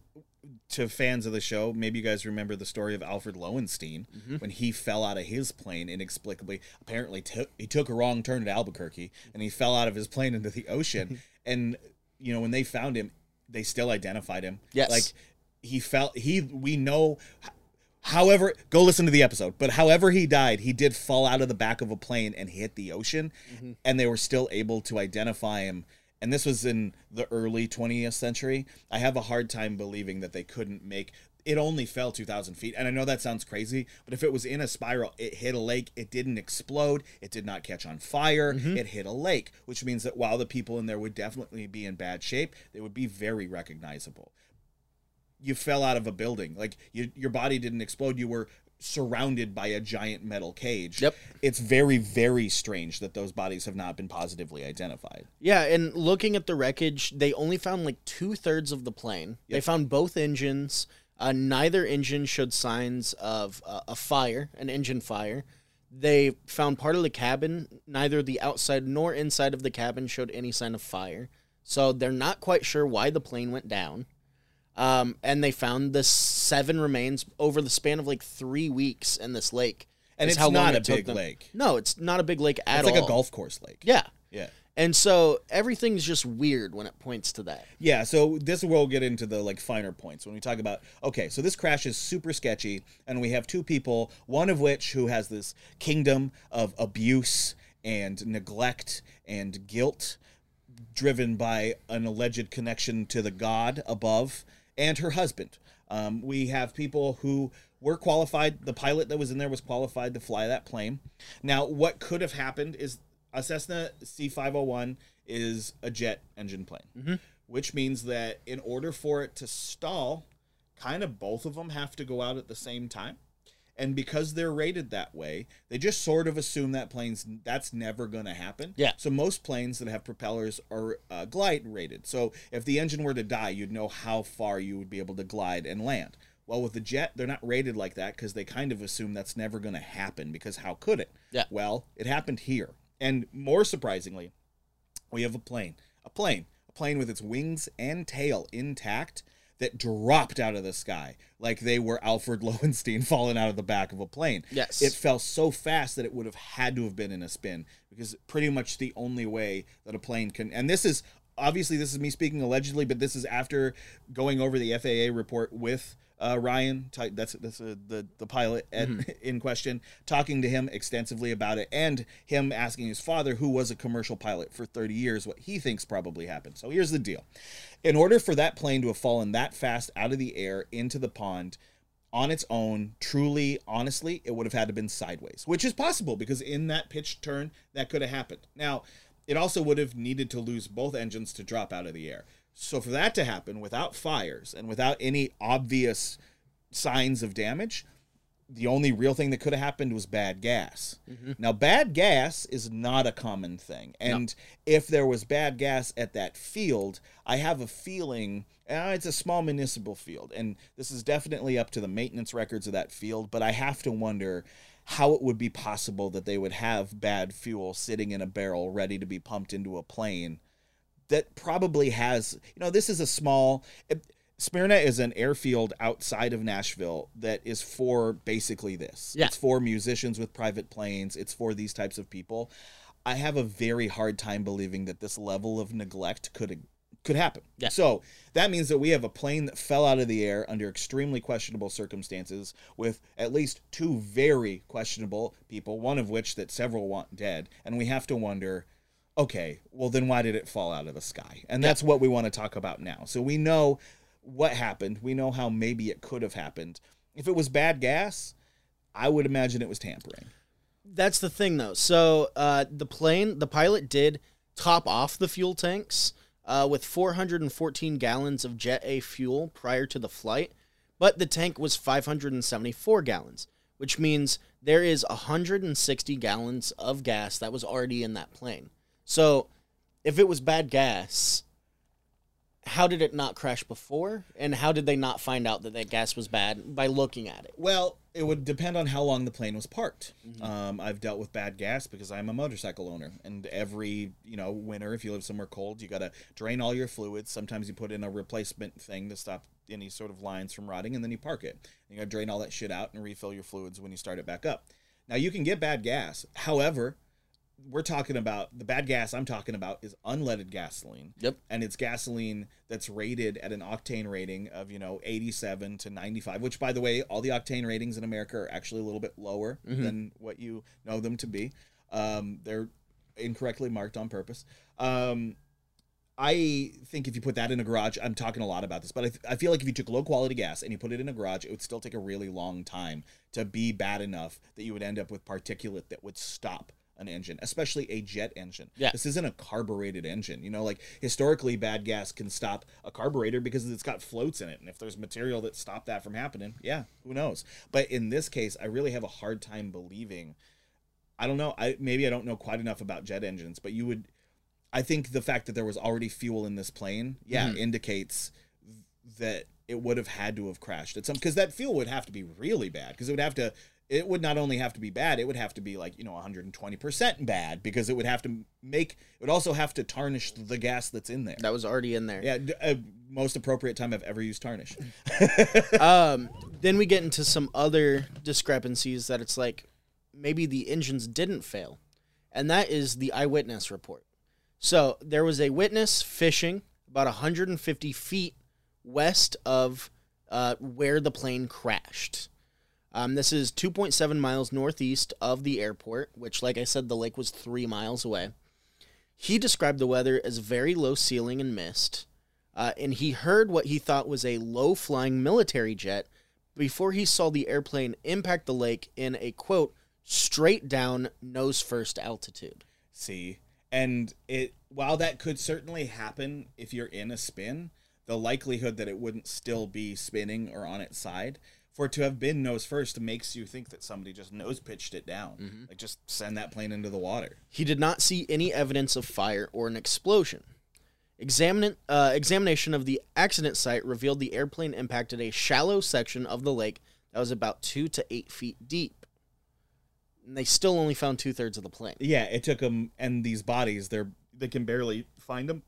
to fans of the show, maybe you guys remember the story of Alfred Loewenstein when he fell out of his plane inexplicably. Apparently, took he took a wrong turn at Albuquerque and he fell out of his plane into the ocean. and you know, when they found him, they still identified him. Yes. like he fell. He we know However, go listen to the episode. But however he died, he did fall out of the back of a plane and hit the ocean, mm-hmm. and they were still able to identify him. And this was in the early 20th century. I have a hard time believing that they couldn't make it only fell 2,000 feet. And I know that sounds crazy, but if it was in a spiral, it hit a lake, it didn't explode, it did not catch on fire, mm-hmm. it hit a lake, which means that while the people in there would definitely be in bad shape, they would be very recognizable. You fell out of a building, like you, your body didn't explode, you were surrounded by a giant metal cage. Yep. It's very, very strange that those bodies have not been positively identified. Yeah, and looking at the wreckage, they only found like two thirds of the plane. They found both engines. Uh, neither engine showed signs of uh, a fire, an engine fire. They found part of the cabin. Neither the outside nor inside of the cabin showed any sign of fire. So they're not quite sure why the plane went down. Um, and they found the seven remains over the span of like three weeks in this lake. And it's how long not a it took big them- lake. No, it's not a big lake at all. It's like all. a golf course lake. Yeah. Yeah. And so everything's just weird when it points to that. Yeah, so this will get into the like finer points when we talk about okay, so this crash is super sketchy and we have two people, one of which who has this kingdom of abuse and neglect and guilt driven by an alleged connection to the god above and her husband. Um, we have people who were qualified. The pilot that was in there was qualified to fly that plane. Now, what could have happened is a Cessna C501 is a jet engine plane, which means that in order for it to stall, kind of both of them have to go out at the same time. And because they're rated that way, they just sort of assume that planes that's never going to happen. Yeah. So most planes that have propellers are uh, glide rated. So if the engine were to die, you'd know how far you would be able to glide and land. Well, with the jet, they're not rated like that because they kind of assume that's never going to happen because how could it? Yeah. Well, it happened here. And more surprisingly, we have a plane, a plane, a plane with its wings and tail intact that dropped out of the sky like they were Alfred Loewenstein falling out of the back of a plane. Yes. It fell so fast that it would have had to have been in a spin because pretty much the only way that a plane can and this is obviously this is me speaking allegedly but this is after going over the FAA report with uh, Ryan, that's that's uh, the the pilot at, in question, talking to him extensively about it, and him asking his father, who was a commercial pilot for 30 years, what he thinks probably happened. So here's the deal: in order for that plane to have fallen that fast out of the air into the pond, on its own, truly, honestly, it would have had to been sideways, which is possible because in that pitch turn, that could have happened. Now, it also would have needed to lose both engines to drop out of the air. So for that to happen without fires and without any obvious signs of damage, the only real thing that could have happened was bad gas. Now, bad gas is not a common thing. And if there was bad gas at that field, I have a feeling uh, it's a small municipal field. And this is definitely up to the maintenance records of that field. But I have to wonder how it would be possible that they would have bad fuel sitting in a barrel ready to be pumped into a plane that probably has you know this is a small it, Smyrna is an airfield outside of Nashville that is for basically this. Yeah. It's for musicians with private planes. It's for these types of people. I have a very hard time believing that this level of neglect could could happen. Yeah. So that means that we have a plane that fell out of the air under extremely questionable circumstances with at least two very questionable people, one of which that several want dead, and we have to wonder okay, well then why did it fall out of the sky? And that's what we want to talk about now. So we know what happened. We know how maybe it could have happened. If it was bad gas, I would imagine it was tampering. That's the thing, though. So uh, the plane, the pilot did top off the fuel tanks uh, with 414 gallons of Jet A fuel prior to the flight, but the tank was 574 gallons, which means there is 160 gallons of gas that was already in that plane. So if it was bad gas, how did it not crash before? And how did they not find out that that gas was bad by looking at it? Well, it would depend on how long the plane was parked. Um, I've dealt with bad gas because I'm a motorcycle owner, and every you know winter, if you live somewhere cold, you got to drain all your fluids. Sometimes you put in a replacement thing to stop any sort of lines from rotting, and then you park it. You got to drain all that shit out and refill your fluids when you start it back up. Now you can get bad gas. However, we're talking about the bad gas I'm talking about is unleaded gasoline. Yep. And it's gasoline that's rated at an octane rating of, you know, 87 to 95, which by the way, all the octane ratings in America are actually a little bit lower than what you know them to be. Um, they're incorrectly marked on purpose. Um, I think if you put that in a garage, I'm talking a lot about this, but I, th- I feel like if you took low quality gas and you put it in a garage, it would still take a really long time to be bad enough that you would end up with particulate that would stop an engine, especially a jet engine. Yeah. This isn't a carbureted engine. You know, like historically, bad gas can stop a carburetor because it's got floats in it. And if there's material that stop that from happening, yeah, who knows? But in this case, I really have a hard time believing. I don't know. I maybe I don't know quite enough about jet engines, but you would I think the fact that there was already fuel in this plane, yeah, mm-hmm. indicates that it would have had to have crashed at some because that fuel would have to be really bad because it would have to it would not only have to be bad it would have to be like you know 120% bad because it would have to make it would also have to tarnish the gas that's in there That was already in there. yeah d- uh, most appropriate time i've ever used tarnish Um, then we get into some other discrepancies that it's like maybe the engines didn't fail, and that is the eyewitness report. So there was a witness fishing about 150 feet west of uh, where the plane crashed. Um, this is 2.7 miles northeast of the airport, which, like I said, the lake was three miles away. He described the weather as very low ceiling and mist, uh, and he heard what he thought was a low flying military jet before he saw the airplane impact the lake in a quote, straight down nose first altitude. see and it while that could certainly happen if you're in a spin the likelihood that it wouldn't still be spinning or on its side for it to have been nose first makes you think that somebody just nose pitched it down like just send that plane into the water He did not see any evidence of fire or an explosion. Examine, uh, examination of the accident site revealed the airplane impacted a shallow section of the lake that was about two to eight feet deep. And they still only found two thirds of the plane. yeah it took them and these bodies they're they can barely find them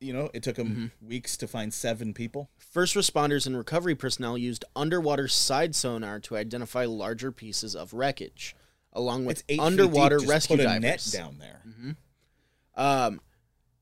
you know it took them weeks to find seven people First responders and recovery personnel used underwater side sonar to identify larger pieces of wreckage, along with it's eight underwater deep. Rescue put a divers. net down there Um,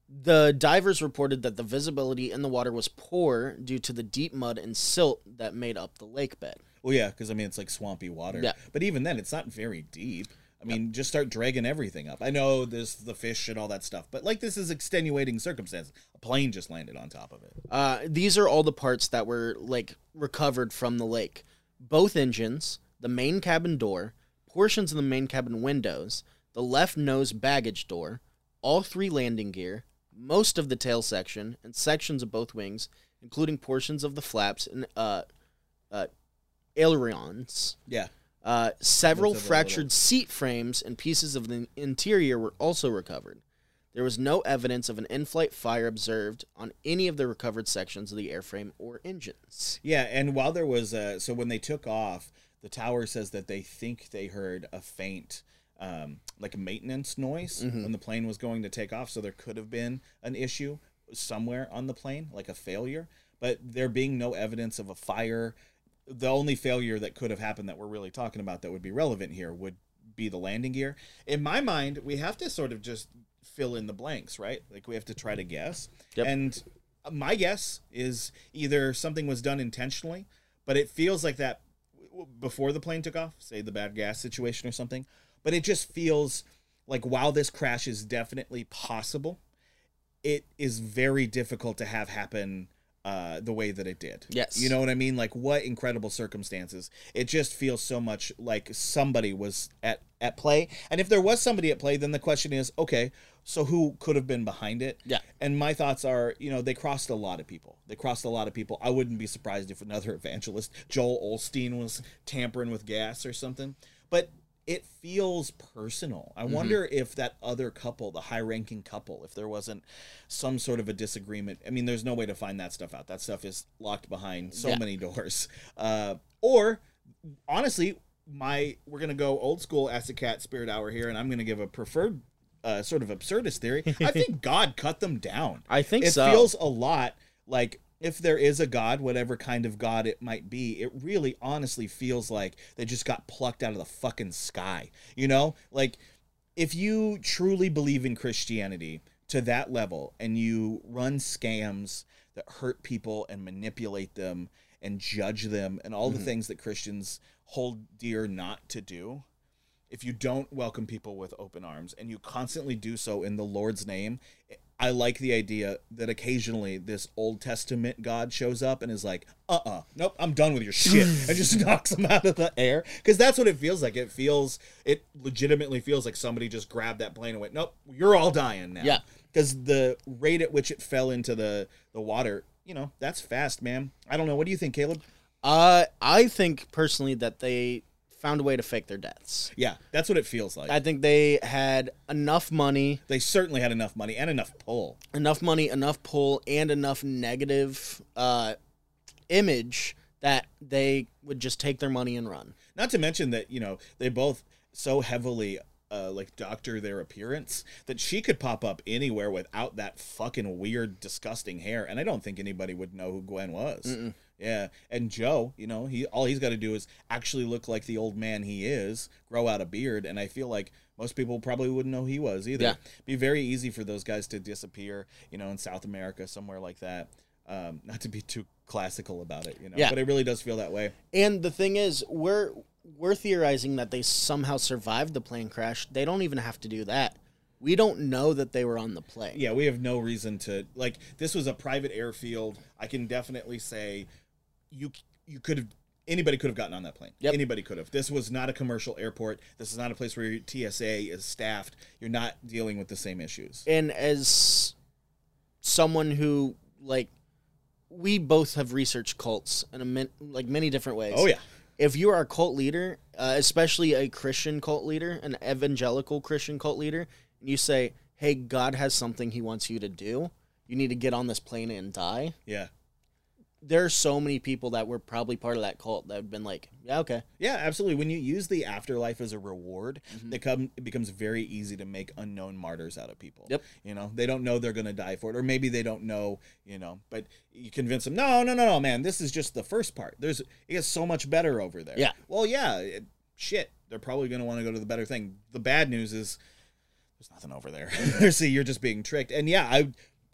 the divers reported that the visibility in the water was poor due to the deep mud and silt that made up the lake bed. Well, yeah, because I mean it's like swampy water. Yeah. But even then, it's not very deep. I mean, just start dragging everything up. I know there's the fish and all that stuff, but like this is extenuating circumstance. A plane just landed on top of it. Uh, these are all the parts that were like recovered from the lake. Both engines, the main cabin door, portions of the main cabin windows, the left nose baggage door, all three landing gear, most of the tail section, and sections of both wings, including portions of the flaps and uh, uh, ailerons. Yeah. Uh, several Those are the fractured seat frames and pieces of the interior were also recovered. There was no evidence of an in flight fire observed on any of the recovered sections of the airframe or engines. Yeah, and while there was uh so when they took off, the tower says that they think they heard a faint um like a maintenance noise when the plane was going to take off, so there could have been an issue somewhere on the plane, like a failure, but there being no evidence of a fire, the only failure that could have happened that we're really talking about that would be relevant here would be the landing gear. In my mind, we have to sort of just fill in the blanks, right? Like we have to try to guess. Yep. And my guess is either something was done intentionally, but it feels like that before the plane took off, say the bad gas situation or something. But it just feels like while this crash is definitely possible, it is very difficult to have happen uh, the way that it did. Yes. You know what I mean? Like what incredible circumstances. It just feels so much like somebody was at at play. And if there was somebody at play, then the question is, okay, so who could have been behind it? Yeah. And my thoughts are, you know, they crossed a lot of people. They crossed a lot of people. I wouldn't be surprised if another evangelist, Joel Osteen, was tampering with gas or something. But it feels personal. I wonder if that other couple, the high ranking couple, if there wasn't some sort of a disagreement. I mean, there's no way to find that stuff out. That stuff is locked behind so Yeah. many doors. Uh, or honestly, my we're gonna go old school as the cat spirit hour here, and I'm gonna give a preferred uh, sort of absurdist theory. I think God cut them down. I think it so. feels a lot like if there is a God, whatever kind of God it might be, it really honestly feels like they just got plucked out of the fucking sky. You know, like if you truly believe in Christianity to that level and you run scams that hurt people and manipulate them and judge them and all the mm-hmm. things that Christians hold dear not to do, if you don't welcome people with open arms and you constantly do so in the Lord's name, I like the idea that occasionally this Old Testament God shows up and is like, uh uh nope, I'm done with your shit. and just knocks them out of the air. Because that's what it feels like. It feels, it legitimately feels like somebody just grabbed that plane and went, nope, you're all dying now. Yeah. Because the rate at which it fell into the, the water, you know, that's fast, man. I don't know. What do you think, Caleb? Uh, I think personally that they found a way to fake their deaths. Yeah, that's what it feels like. I think they had enough money, they certainly had enough money and enough pull. enough money, enough pull, and enough negative uh, image that they would just take their money and run. Not to mention that you know they both so heavily uh, like doctor their appearance that she could pop up anywhere without that fucking weird, disgusting hair, and I don't think anybody would know who Gwen was. Yeah, and Joe, you know, he all he's got to do is actually look like the old man he is, grow out a beard, and I feel like most people probably wouldn't know he was either. Yeah. Be very easy for those guys to disappear, you know, in South America somewhere like that. Um, not to be too classical about it, you know, Yeah. but it really does feel that way. And the thing is, we're we're theorizing that they somehow survived the plane crash. They don't even have to do that. We don't know that they were on the plane. yeah, we have no reason to like. This was a private airfield. I can definitely say, you you could have anybody could have gotten on that plane. Yep. Anybody could have. This was not a commercial airport. This is not a place where your TSA is staffed. You're not dealing with the same issues. And as someone who like we both have researched cults in a min- like many different ways. Oh yeah, if you are a cult leader, uh, especially a Christian cult leader, an evangelical Christian cult leader, and you say, "Hey, God has something He wants you to do. You need to get on this plane and die." yeah, There are so many people that were probably part of that cult that have been like, "Yeah, okay, yeah. Absolutely. When you use the afterlife as a reward, Mm-hmm. they come. It becomes very easy to make unknown martyrs out of people. Yep. You know, they don't know they're going to die for it, or maybe they don't know. You know, but you convince them. No, no, no, no, man. This is just the first part. There's it gets so much better over there. Yeah. Well, yeah. It, shit. They're probably going to want to go to the better thing. The bad news is there's nothing over there. See, you're just being tricked. And yeah, I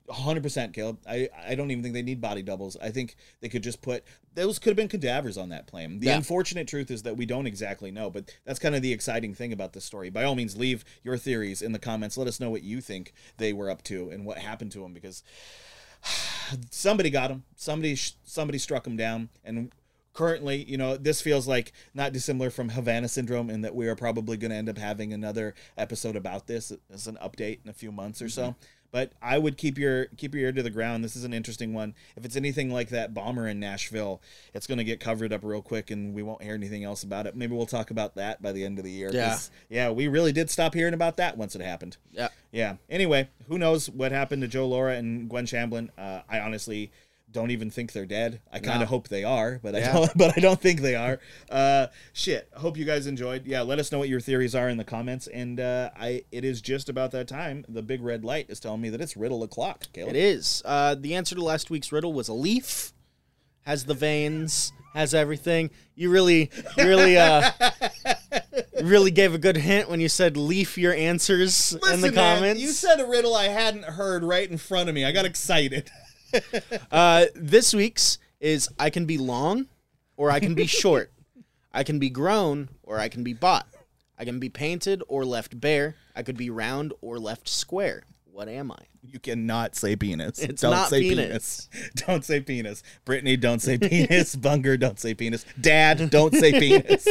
100% Caleb. I I don't even think they need body doubles. I think they could just put those could have been cadavers on that plane. The Yeah. unfortunate truth is that we don't exactly know, but that's kind of the exciting thing about this story. By all means, leave your theories in the comments. Let us know what you think they were up to and what happened to them because somebody got him. Somebody somebody struck him down and currently, you know, this feels like not dissimilar from Havana syndrome in that we are probably going to end up having another episode about this as an update in a few months or so. Mm-hmm. But I would keep your keep your ear to the ground. This is an interesting one. If it's anything like that bomber in Nashville, it's going to get covered up real quick, and we won't hear anything else about it. Maybe we'll talk about that by the end of the year. Yeah. yeah, we really did stop hearing about that once it happened. yeah." Yeah. Anyway, who knows what happened to Joe Lara and Gwen Shamblin? Uh, I honestly don't even think they're dead. I kind No. of hope they are, but I don't. But I don't think they are. Uh, shit. Hope you guys enjoyed. Yeah. Let us know what your theories are in the comments. And uh, I, it is just about that time. The big red light is telling me that it's riddle o'clock. Caleb. It is. Uh, the answer to last week's riddle was a leaf. Has the veins. Has everything. You really, really, uh, really gave a good hint when you said leaf your answers in the Listen, man, comments. you said a riddle I hadn't heard right in front of me. I got excited. Uh, this week's is I can be long or I can be short. I can be grown or I can be bought. I can be painted or left bare. I could be round or left square. What am I? You cannot say penis. It's don't say penis. Don't say penis. Brittany, don't say penis. Bunger, don't say penis. Dad, don't say penis.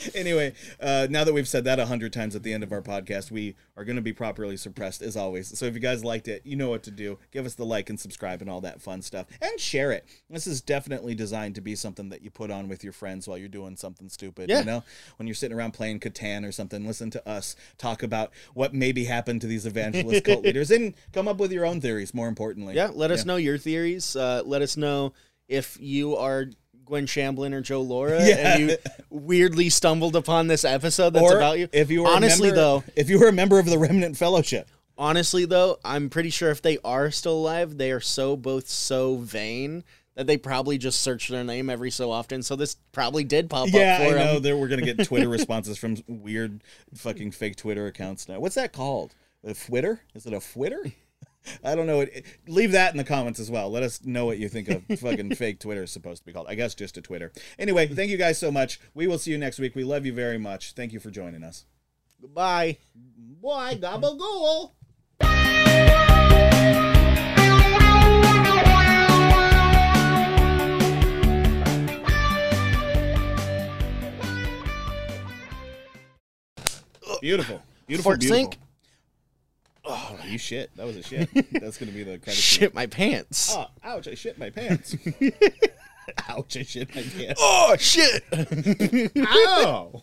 anyway, uh, now that we've said that a hundred times at the end of our podcast, we are going to be properly suppressed as always. So if you guys liked it, you know what to do. Give us the like and subscribe and all that fun stuff, and share it. This is definitely designed to be something that you put on with your friends while you're doing something stupid. Yeah. You know, when you're sitting around playing Catan or something, listen to us talk about what maybe happened to these evangelist cult leaders, and come up with your own theories. More importantly, Yeah, let us know your theories. Uh, let us know if you are Gwen Shamblin or Joe Lara Yeah. and you weirdly stumbled upon this episode that's or about you. if you were honestly member, though, if you were a member of the Remnant Fellowship. honestly though, I'm pretty sure if they are still alive, they are so both so vain that they probably just search their name every so often. So this probably did pop Yeah, up I for know. There we're gonna get Twitter responses from weird fucking fake Twitter accounts now. What's that called? A Twitter? Is it a Twitter? I don't know. It, it- leave that in the comments as well. Let us know what you think of fucking fake Twitter is supposed to be called. I guess just a Twitter. Anyway, thank you guys so much. We will see you next week. We love you very much. Thank you for joining us. Goodbye. Boy, gabagool. Beautiful. Beautiful. Fort beautiful. sink. Oh, you shit. That was a shit. That's going to be the credit. Shit my pants. Oh, ouch, I shit my pants. ouch, I shit my pants. Oh shit. Ow.